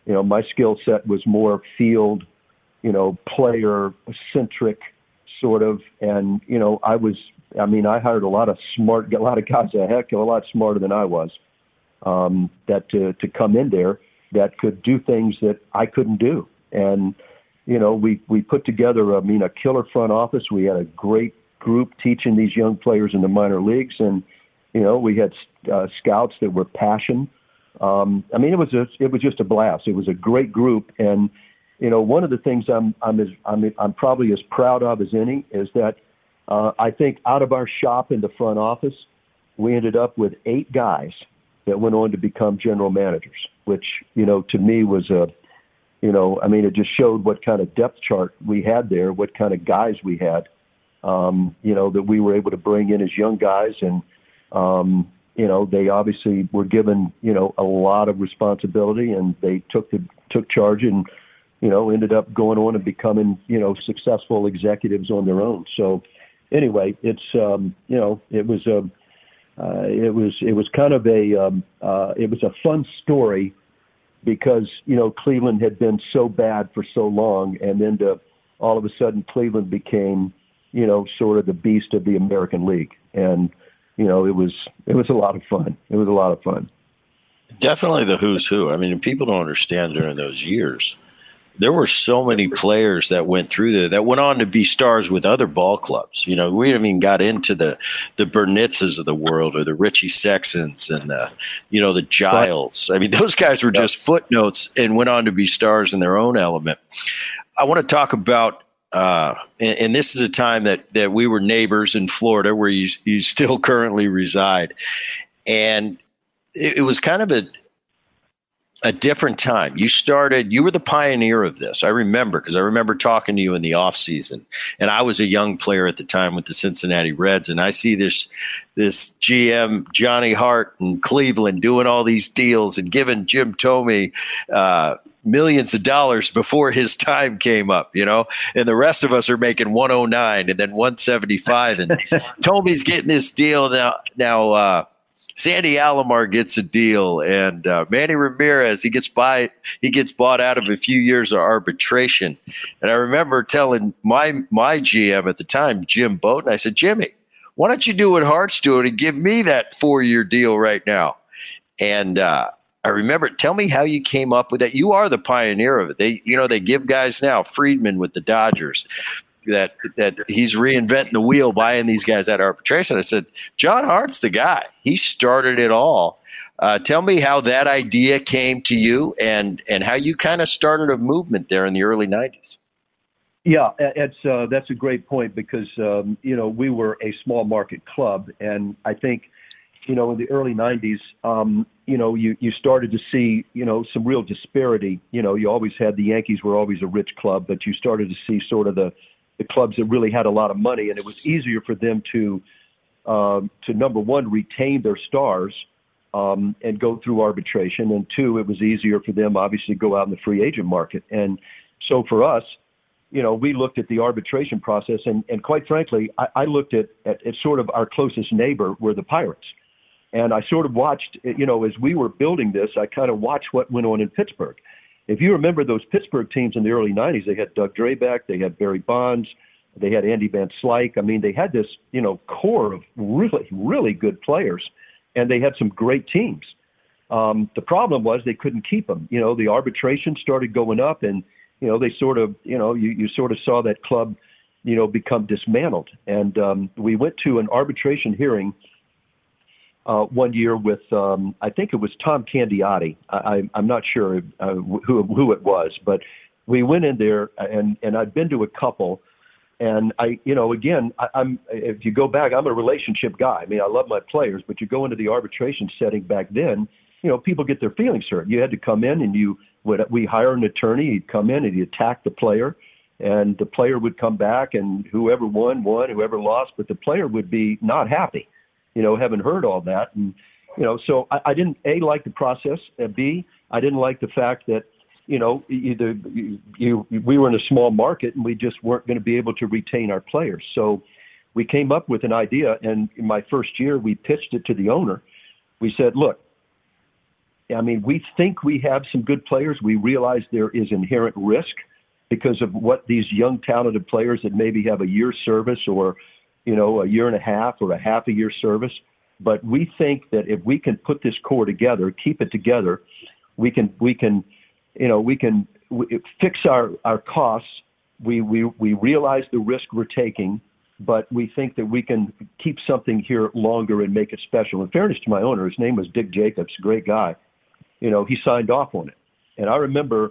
You know, my skill set was more field, you know, player centric sort of, and you know, I was I mean, I hired a lot of smart, a lot of guys a heck of a lot smarter than I was um, that to to come in there that could do things that I couldn't do. And you know, we we put together, I mean, a killer front office. We had a great group teaching these young players in the minor leagues, and you know, we had uh, scouts that were passion. Um, I mean, it was a, it was just a blast. It was a great group, and you know, one of the things I'm I'm as, I'm I'm probably as proud of as any is that uh, I think out of our shop in the front office, we ended up with eight guys that went on to become general managers, which you know to me was a you know, I mean, it just showed what kind of depth chart we had there, what kind of guys we had, um, you know, that we were able to bring in as young guys. And, um, you know, they obviously were given, you know, a lot of responsibility and they took the, took charge and, you know, ended up going on and becoming, you know, successful executives on their own. So anyway, it's, um, you know, it was, a, uh, it was, it was kind of a, um, uh, it was a fun story because you know Cleveland had been so bad for so long, and then to all of a sudden Cleveland became you know sort of the beast of the American League, and you know it was it was a lot of fun. It was a lot of fun. Definitely the who's who. I mean, people don't understand during those years there were so many players that went through there that went on to be stars with other ball clubs. You know, we haven't even got into the the Burnitzes of the world or the Richie Sexsons and the you know the Giles. I mean, those guys were just footnotes and went on to be stars in their own element. I want to talk about. Uh, and, and, this is a time that, that we were neighbors in Florida, where you, you still currently reside, and it, it was kind of a a different time. You started, you were the pioneer of this. I remember because I remember talking to you in the off season, and I was a young player at the time with the Cincinnati Reds, and I see this this GM Johnny Hart in Cleveland doing all these deals and giving Jim Thome uh, millions of dollars before his time came up, you know, and the rest of us are making 109 and then 175, and Thome's getting this deal now. Now. Uh, Sandy Alomar gets a deal, and uh, Manny Ramirez he gets by he gets bought out of a few years of arbitration. And I remember telling my my GM at the time, Jim Bowden, I said, Jimmy, why don't you do what Hart's doing and give me that four year deal right now? And uh, I remember. Tell me how you came up with that. You are the pioneer of it. They, you know, they give guys now. Friedman with the Dodgers, that that he's reinventing the wheel, buying these guys of arbitration. I said, John Hart's the guy. He started it all. Uh, tell me how that idea came to you, and and how you kind of started a movement there in the early '90s. Yeah, it's uh, that's a great point because um, you know we were a small market club, and I think you know in the early '90s, um, you know you you started to see you know some real disparity. You know, you always had the Yankees were always a rich club, but you started to see sort of the the clubs that really had a lot of money, and it was easier for them to um, to number one retain their stars um, and go through arbitration, and two, it was easier for them obviously to go out in the free agent market. And so for us, you know, we looked at the arbitration process, and, and quite frankly, I, I looked at, at, at sort of our closest neighbor were the Pirates. And I sort of watched, you know, as we were building this, I kind of watched what went on in Pittsburgh if you remember those Pittsburgh teams in the early 90s, they had Doug Drabek, they had Barry Bonds, they had Andy Van Slyke. I mean, they had this, you know, core of really, really good players, and they had some great teams. Um, the problem was they couldn't keep them. You know, the arbitration started going up, and you know they sort of, you know, you, you sort of saw that club, you know, become dismantled. And um, we went to an arbitration hearing uh, one year with um, I think it was Tom Candiotti. I, I'm not sure uh, who who it was, but we went in there and and I'd been to a couple, and I you know again I, I'm if you go back I'm a relationship guy. I mean I love my players, but you go into the arbitration setting back then, you know people get their feelings hurt. You had to come in and you would we hire an attorney. He'd come in and he'd attack the player. And the player would come back, and whoever won, won. Whoever lost, but the player would be not happy you know, having heard all that. And, you know, so I, I didn't, A, like the process. Uh, B, I didn't like the fact that, you know, either you, you, we were in a small market and we just weren't going to be able to retain our players. So we came up with an idea. And in my first year, we pitched it to the owner. We said, look, I mean, we think we have some good players. We realize there is inherent risk because of what these young, talented players that maybe have a year's service or you know, a year and a half or a half a year service. But we think that if we can put this core together, keep it together, we can we can, you know, we can fix our our costs. We we we realize the risk we're taking, but we think that we can keep something here longer and make it special. In fairness to my owner, his name was Dick Jacobs, great guy. You know, he signed off on it, and I remember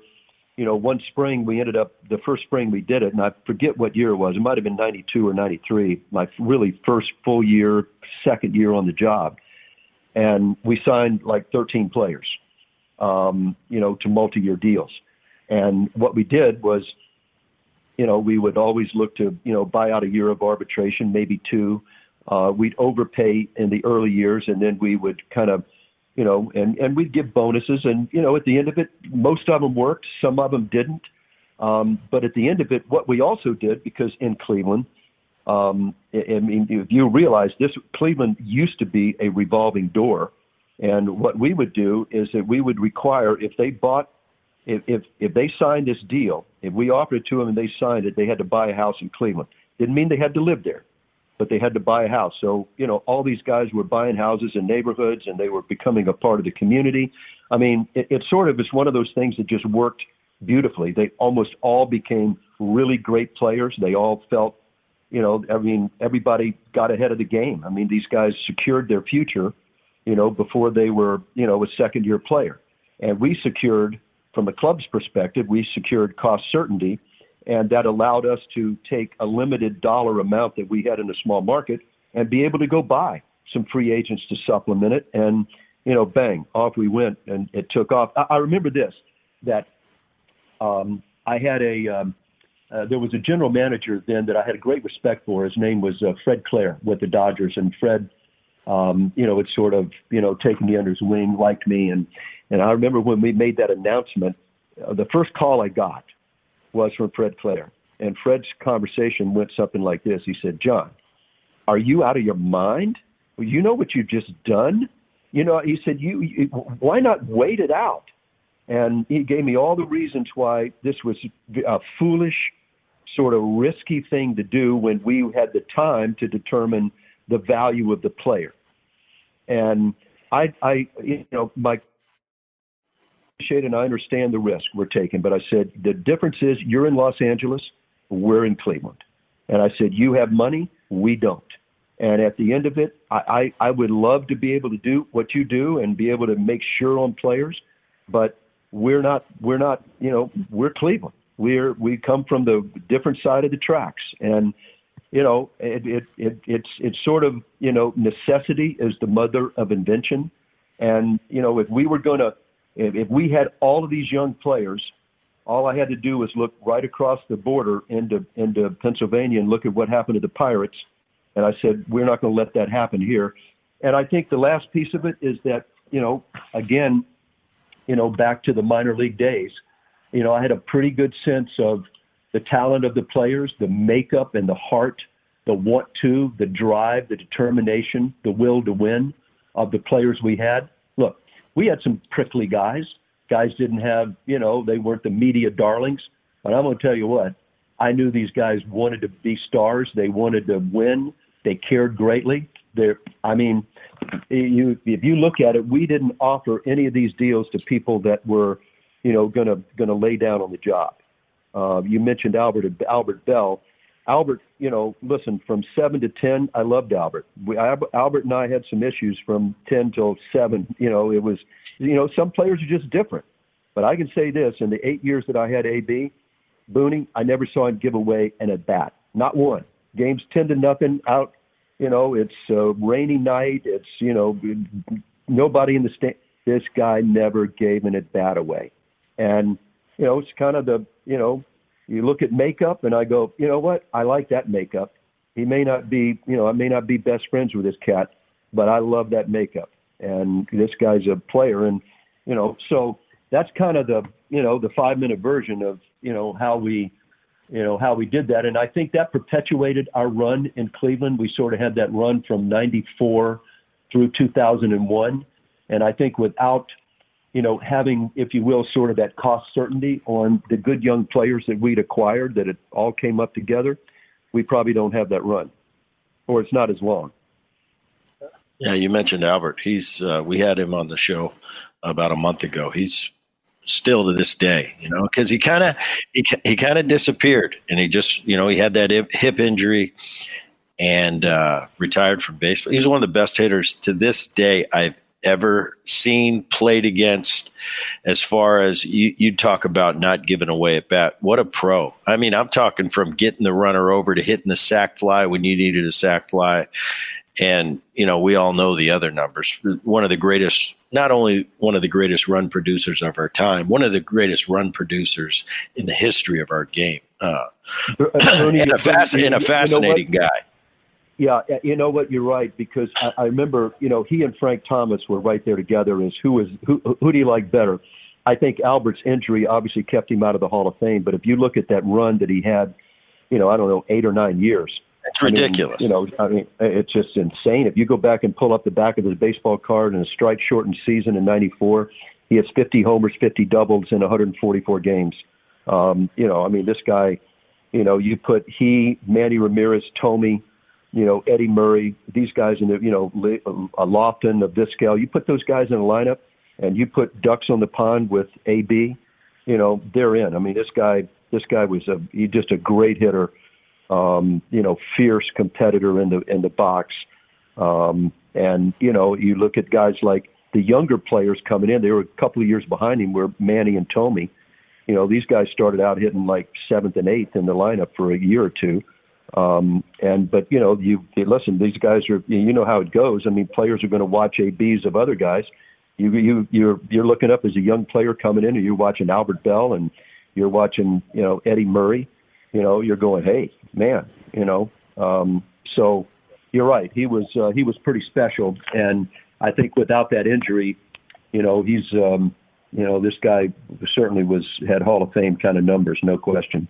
you know, one spring we ended up the first spring we did it, and I forget what year it was. It might have been '92 or '93, my really first full year, second year on the job, and we signed like 13 players, um, you know, to multi-year deals. And what we did was, you know, we would always look to, you know, buy out a year of arbitration, maybe two. Uh, we'd overpay in the early years, and then we would kind of you know, and, and we'd give bonuses. And, you know, at the end of it, most of them worked, some of them didn't. Um, but at the end of it, what we also did, because in Cleveland, um, I mean, if you realize this, Cleveland used to be a revolving door. And what we would do is that we would require if they bought, if, if, if they signed this deal, if we offered it to them and they signed it, they had to buy a house in Cleveland. Didn't mean they had to live there but they had to buy a house. So, you know, all these guys were buying houses in neighborhoods and they were becoming a part of the community. I mean, it, it sort of is one of those things that just worked beautifully. They almost all became really great players. They all felt, you know, I mean, everybody got ahead of the game. I mean, these guys secured their future, you know, before they were, you know, a second year player. And we secured, from the club's perspective, we secured cost certainty and that allowed us to take a limited dollar amount that we had in a small market and be able to go buy some free agents to supplement it. And, you know, bang, off we went and it took off. I, I remember this that um, I had a, um, uh, there was a general manager then that I had a great respect for. His name was uh, Fred Claire with the Dodgers. And Fred, um, you know, had sort of, you know, taken me under his wing, liked me. And, and I remember when we made that announcement, uh, the first call I got was from Fred Claire. And Fred's conversation went something like this. He said, John, are you out of your mind? Well, you know what you've just done? You know, he said, you, you why not wait it out? And he gave me all the reasons why this was a foolish, sort of risky thing to do when we had the time to determine the value of the player. And I, I, you know, my appreciate and I understand the risk we're taking, but I said the difference is you're in Los Angeles, we're in Cleveland. And I said, you have money, we don't. And at the end of it, I, I, I would love to be able to do what you do and be able to make sure on players, but we're not we're not you know we're Cleveland. We're we come from the different side of the tracks, and you know it, it, it it's it's sort of you know necessity is the mother of invention, and you know if we were going to if, if we had all of these young players, all I had to do was look right across the border into into Pennsylvania and look at what happened to the Pirates, and I said we're not going to let that happen here. And I think the last piece of it is that you know again, you know back to the minor league days, you know I had a pretty good sense of the talent of the players, the makeup and the heart, the want to, the drive, the determination, the will to win of the players we had. We had some prickly guys. Guys didn't have, you know, they weren't the media darlings. But I'm going to tell you what, I knew these guys wanted to be stars. They wanted to win. They cared greatly. They're, I mean, you, if you look at it, we didn't offer any of these deals to people that were, you know, going to going to lay down on the job. Uh, you mentioned Albert Albert Belle. Albert, you know, listen, from seven to ten, I loved Albert. We, Albert and I had some issues from ten till seven. You know, it was, you know, some players are just different. But I can say this: in the eight years that I had AB, Booney, I never saw him give away an at bat, not one. Games ten to nothing out. You know, it's a rainy night. It's you know, nobody in the stand. This guy never gave an at bat away, and you know, it's kind of the you know you look at makeup, and I go, you know what? I like that makeup. He may not be, you know, I may not be best friends with this cat, but I love that makeup. And this guy's a player, and you know, so that's kind of the, you know, the five minute version of, you know, how we, you know, how we did that. And I think that perpetuated our run in Cleveland. We sort of had that run from '94 through 2001, and I think without you know, having, if you will, sort of that cost certainty on the good young players that we'd acquired, that it all came up together, we probably don't have that run. or it's not as long. Yeah, you mentioned Albert. He's uh, we had him on the show about a month ago. He's still to this day, you know, because he kind of he, he kind of disappeared, and he just you know he had that hip injury and uh, retired from baseball. He's one of the best hitters to this day I've ever seen played against. As far as you, you talk about not giving away at bat, what a pro! I mean, I'm talking from getting the runner over to hitting the sac fly when you needed a sac fly, and you know we all know the other numbers. One of the greatest not only one of the greatest run producers of our time, one of the greatest run producers in the history of our game, uh, and, a, fasc- and a fascinating you know guy. Yeah, you know what? You're right because I, I remember, you know, he and Frank Thomas were right there together. As who is who? Who do you like better? I think Albert's injury obviously kept him out of the Hall of Fame. But if you look at that run that he had, you know, I don't know, eight or nine years, it's ridiculous. I mean, you know, I mean, it's just insane. If you go back and pull up the back of his baseball card in a strike shortened season in 94, he has 50 homers, 50 doubles in 144 games. Um, you know, I mean, this guy, you know, you put he, Manny Ramirez, Thome, you know, Eddie Murray, these guys in the, you know, a Lofton, a Vizquel, you put those guys in a lineup and you put ducks on the pond with AB, you know, they're in. I mean, this guy, this guy was a, he just a great hitter um, you know, fierce competitor in the in the box. Um, and you know, you look at guys like the younger players coming in; they were a couple of years behind him. Were Manny and Tommy. You know, these guys started out hitting like seventh and eighth in the lineup for a year or two. Um, and but you know, you, you listen. These guys are you know how it goes. I mean, players are going to watch ABs of other guys. You you you're you're looking up as a young player coming in, and you're watching Albert Belle and you're watching you know Eddie Murray. You know, you're going, hey, man, you know. Um, so you're right. He was uh, he was pretty special, and I think without that injury, you know, he's um, you know this guy certainly was had Hall of Fame kind of numbers, no question.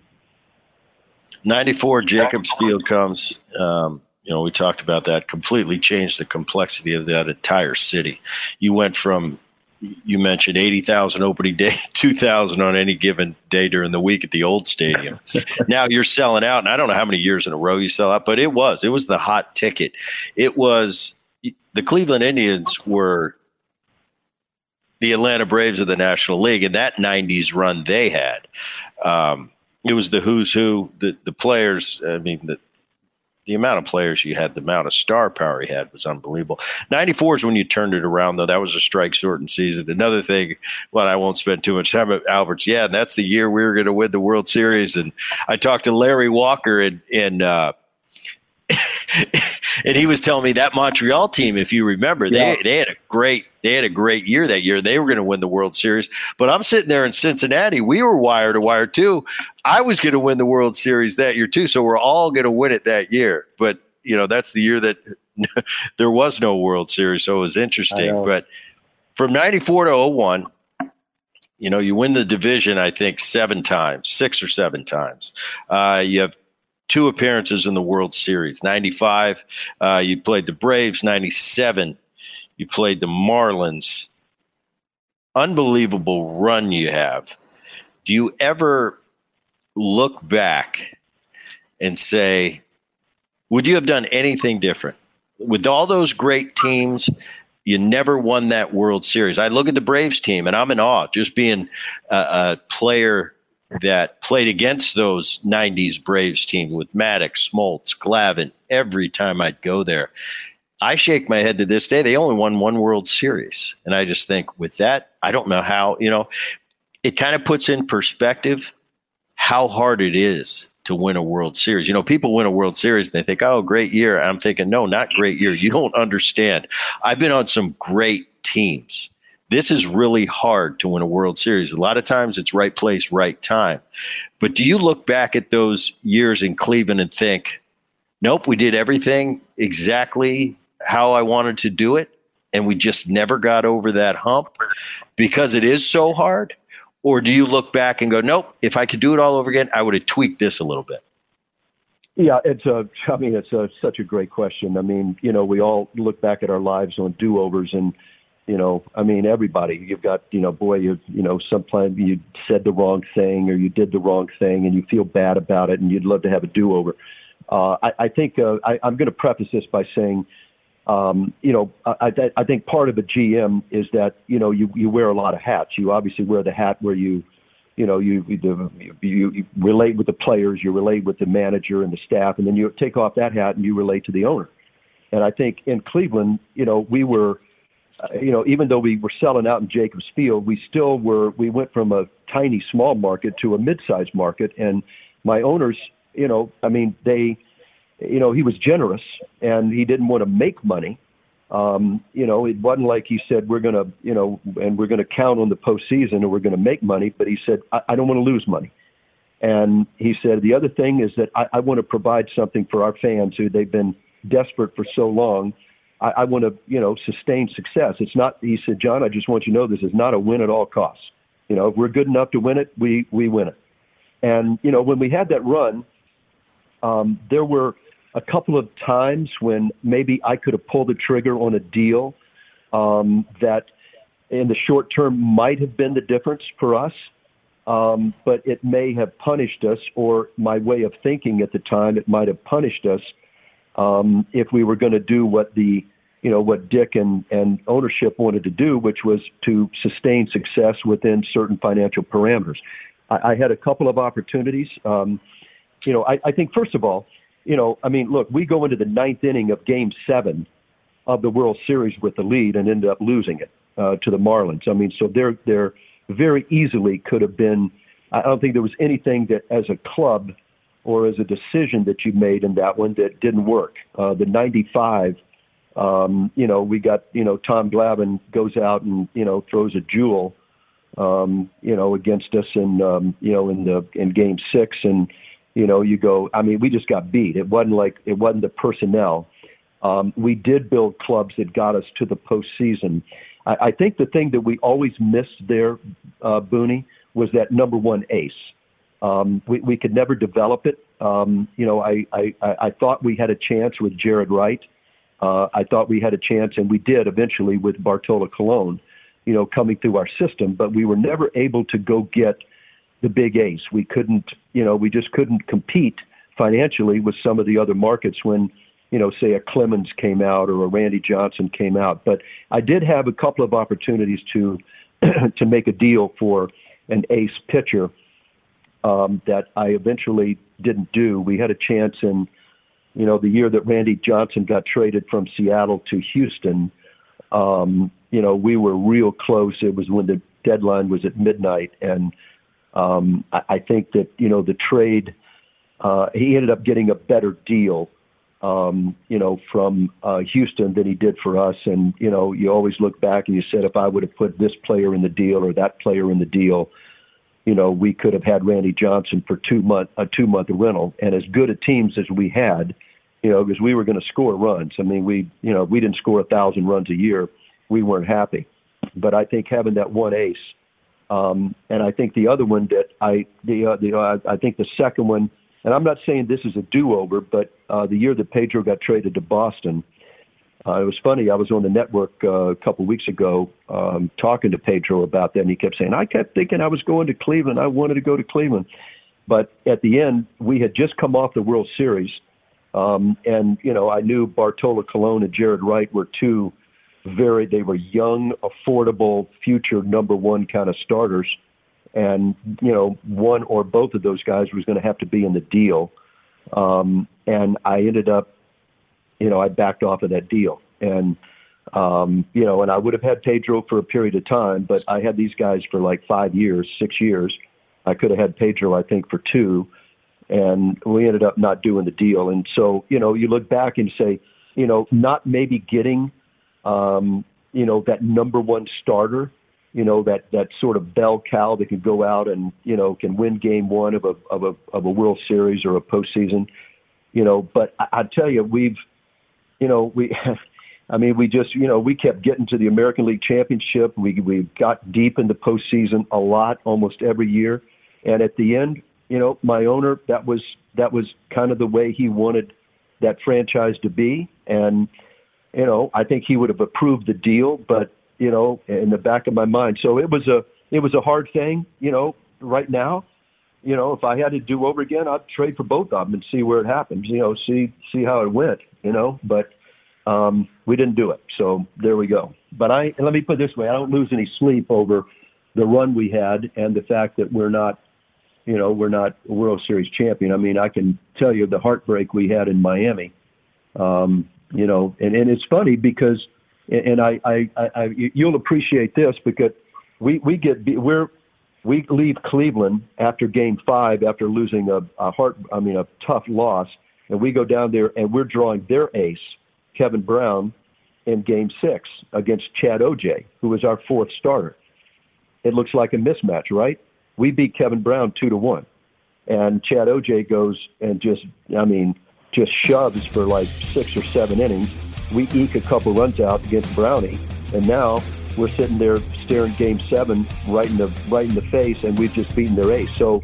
94 Jacobs Field comes. Um, you know, we talked about that. Completely changed the complexity of that entire city. You went from you mentioned 80,000 opening day, 2,000 on any given day during the week at the old stadium. now you're selling out, and I don't know how many years in a row you sell out, but it was. It was the hot ticket. It was the Cleveland Indians were the Atlanta Braves of the National League, and that 90s run they had. Um, it was the who's who, the, the players. I mean, the, the amount of players you had, the amount of star power he had was unbelievable. 94 is when you turned it around, though. That was a strike shortened season. Another thing, well, I won't spend too much time at Alberts. Yeah, and that's the year we were going to win the World Series. And I talked to Larry Walker in, in uh, and he was telling me that Montreal team, if you remember, they, they had a great they had a great year that year. They were going to win the World Series. But I'm sitting there in Cincinnati. We were wire to wire too. I was going to win the World Series that year too. So we're all going to win it that year. But you know, that's the year that there was no World Series. So it was interesting. But from 94 to 01, you know, you win the division, I think, seven times, six or seven times. Uh, you have two appearances in the World Series. 95, uh, you played the Braves. 97, you played the Marlins. Unbelievable run you have. Do you ever look back and say, would you have done anything different? With all those great teams, you never won that World Series. I look at the Braves team and I'm in awe just being a, a player that played against those 90s Braves team with Maddux, Smoltz, Glavine every time I'd go there. I shake my head to this day. They only won one World Series. And I just think with that, I don't know how, you know, it kind of puts in perspective how hard it is to win a World Series. You know, people win a World Series and they think, oh, great year. I'm thinking, no, not great year. You don't understand. I've been on some great teams this is really hard to win a World Series. A lot of times it's right place, right time. But do you look back at those years in Cleveland and think, nope, we did everything exactly how I wanted to do it, and we just never got over that hump because it is so hard? Or do you look back and go, nope, if I could do it all over again, I would have tweaked this a little bit? Yeah, it's a. I mean, it's a, such a great question. I mean, you know, we all look back at our lives on do overs, and you know, I mean, everybody. You've got, you know, boy, you, you know, sometimes you said the wrong thing or you did the wrong thing and you feel bad about it and you'd love to have a do-over. uh, I, I think uh, I, I'm going to preface this by saying, um, you know, I, I think part of a GM is that you know you you wear a lot of hats. You obviously wear the hat where you, you know, you you, you, you relate with the players, you relate with the manager and the staff, and then you take off that hat and you relate to the owner. And I think in Cleveland, you know, we were, uh, you know, even though we were selling out in Jacobs Field, we still were. We went from a tiny small market to a mid-sized market, and my owners you know, I mean, they, you know, he was generous and he didn't want to make money. Um, you know, it wasn't like he said we're going to, you know, and we're going to count on the postseason and we're going to make money. But he said I, I don't want to lose money. And he said the other thing is that I, I want to provide something for our fans who they've been desperate for so long. I, I want to, you know, sustain success. It's not. He said, John, I just want you to know this is not a win at all costs. You know, if we're good enough to win it, we we win it. And you know, when we had that run, um, there were a couple of times when maybe I could have pulled the trigger on a deal um, that in the short term might have been the difference for us, um, but it may have punished us, or my way of thinking at the time, it might have punished us um, if we were going to do what the you know what Dick and, and ownership wanted to do, which was to sustain success within certain financial parameters. I, I had a couple of opportunities. Um, you know, I, I think first of all, you know, I mean, look, we go into the ninth inning of Game Seven of the World Series with the lead and end up losing it uh, to the Marlins. I mean, so they're they're very easily could have been. I don't think there was anything that, as a club or as a decision that you made in that one that didn't work. Uh, the '95, um, you know, we got you know Tom Glavine goes out and you know throws a jewel, um, you know, against us in um, you know in the in Game Six and you know, you go. I mean, we just got beat. It wasn't like it wasn't the personnel. Um, we did build clubs that got us to the postseason. I, I think the thing that we always missed there, uh, Booney, was that number one ace. Um, we, we could never develop it. Um, you know, I, I, I thought we had a chance with Jaret Wright. Uh, I thought we had a chance, and we did eventually with Bartolo Colon, you know, coming through our system, but we were never able to go get – the big ace. We couldn't, you know, we just couldn't compete financially with some of the other markets when, you know, say a Clemens came out or a Randy Johnson came out. But I did have a couple of opportunities to to make a deal for an ace pitcher um, that I eventually didn't do. We had a chance in, you know, the year that Randy Johnson got traded from Seattle to Houston. Um, you know, we were real close. It was when the deadline was at midnight, and um, I, I think that you know the trade. Uh, he ended up getting a better deal, um, you know, from uh, Houston than he did for us. And you know, you always look back and you said, if I would have put this player in the deal or that player in the deal, you know, we could have had Randy Johnson for two month a two month rental. And as good a teams as we had, you know, because we were going to score runs. I mean, we you know we didn't score a thousand runs a year. We weren't happy. But I think having that one ace um, and I think the other one that I the uh, the uh, I think the second one, and I'm not saying this is a do-over, but uh, the year that Pedro got traded to Boston, uh, it was funny. I was on the network uh, a couple weeks ago um, talking to Pedro about that, and he kept saying, "I kept thinking I was going to Cleveland. I wanted to go to Cleveland." But at the end, we had just come off the World Series, um, and you know I knew Bartolo Colon and Jaret Wright were two very they were young, affordable, future number one kind of starters, and you know one or both of those guys was going to have to be in the deal, um, and I ended up, you know, I backed off of that deal, and um, you know, and I would have had Pedro for a period of time, but I had these guys for like five years, six years. I could have had Pedro, I think, for two, and we ended up not doing the deal. And so, you know, you look back and say, you know, not maybe getting um, you know, that number one starter, you know, that, that sort of bell cow that can go out and, you know, can win game one of a, of a, of a World Series or a postseason, you know, but I, I tell you, we've, you know, we, I mean, we just, you know, we kept getting to the American League Championship. We we got deep in the postseason a lot, almost every year. And at the end, you know, my owner, that was that was kind of the way he wanted that franchise to be. And you know, I think he would have approved the deal, but you know, in the back of my mind, so it was a it was a hard thing, you know, right now. You know, if I had to do over again, I'd trade for both of them and see where it happens. You know, see see how it went. You know, but um, we didn't do it. So there we go. But I let me put it this way: I don't lose any sleep over the run we had and the fact that we're not, you know, we're not a World Series champion. I mean, I can tell you the heartbreak we had in Miami. Um, you know, and, and it's funny because, and I, I, I, I you'll appreciate this because we we get we're we leave Cleveland after Game Five after losing a, a heart, I mean, a tough loss, and we go down there and we're drawing their ace, Kevin Brown, in Game Six against Chad Ogea, who was our fourth starter it looks like a mismatch, right? We beat Kevin Brown two to one, and Chad Ogea goes and just, I mean, just shoves for like six or seven innings. We eke a couple runs out against Brownie, and now we're sitting there staring Game Seven right in the right in the face, and we've just beaten their ace. So,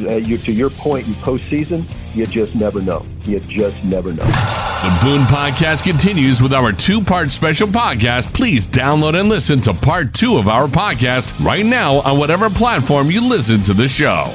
uh, you, to your point, in postseason, you just never know. You just never know. The Boone Podcast continues with our two part special podcast. Please download and listen to part two of our podcast right now on whatever platform you listen to the show.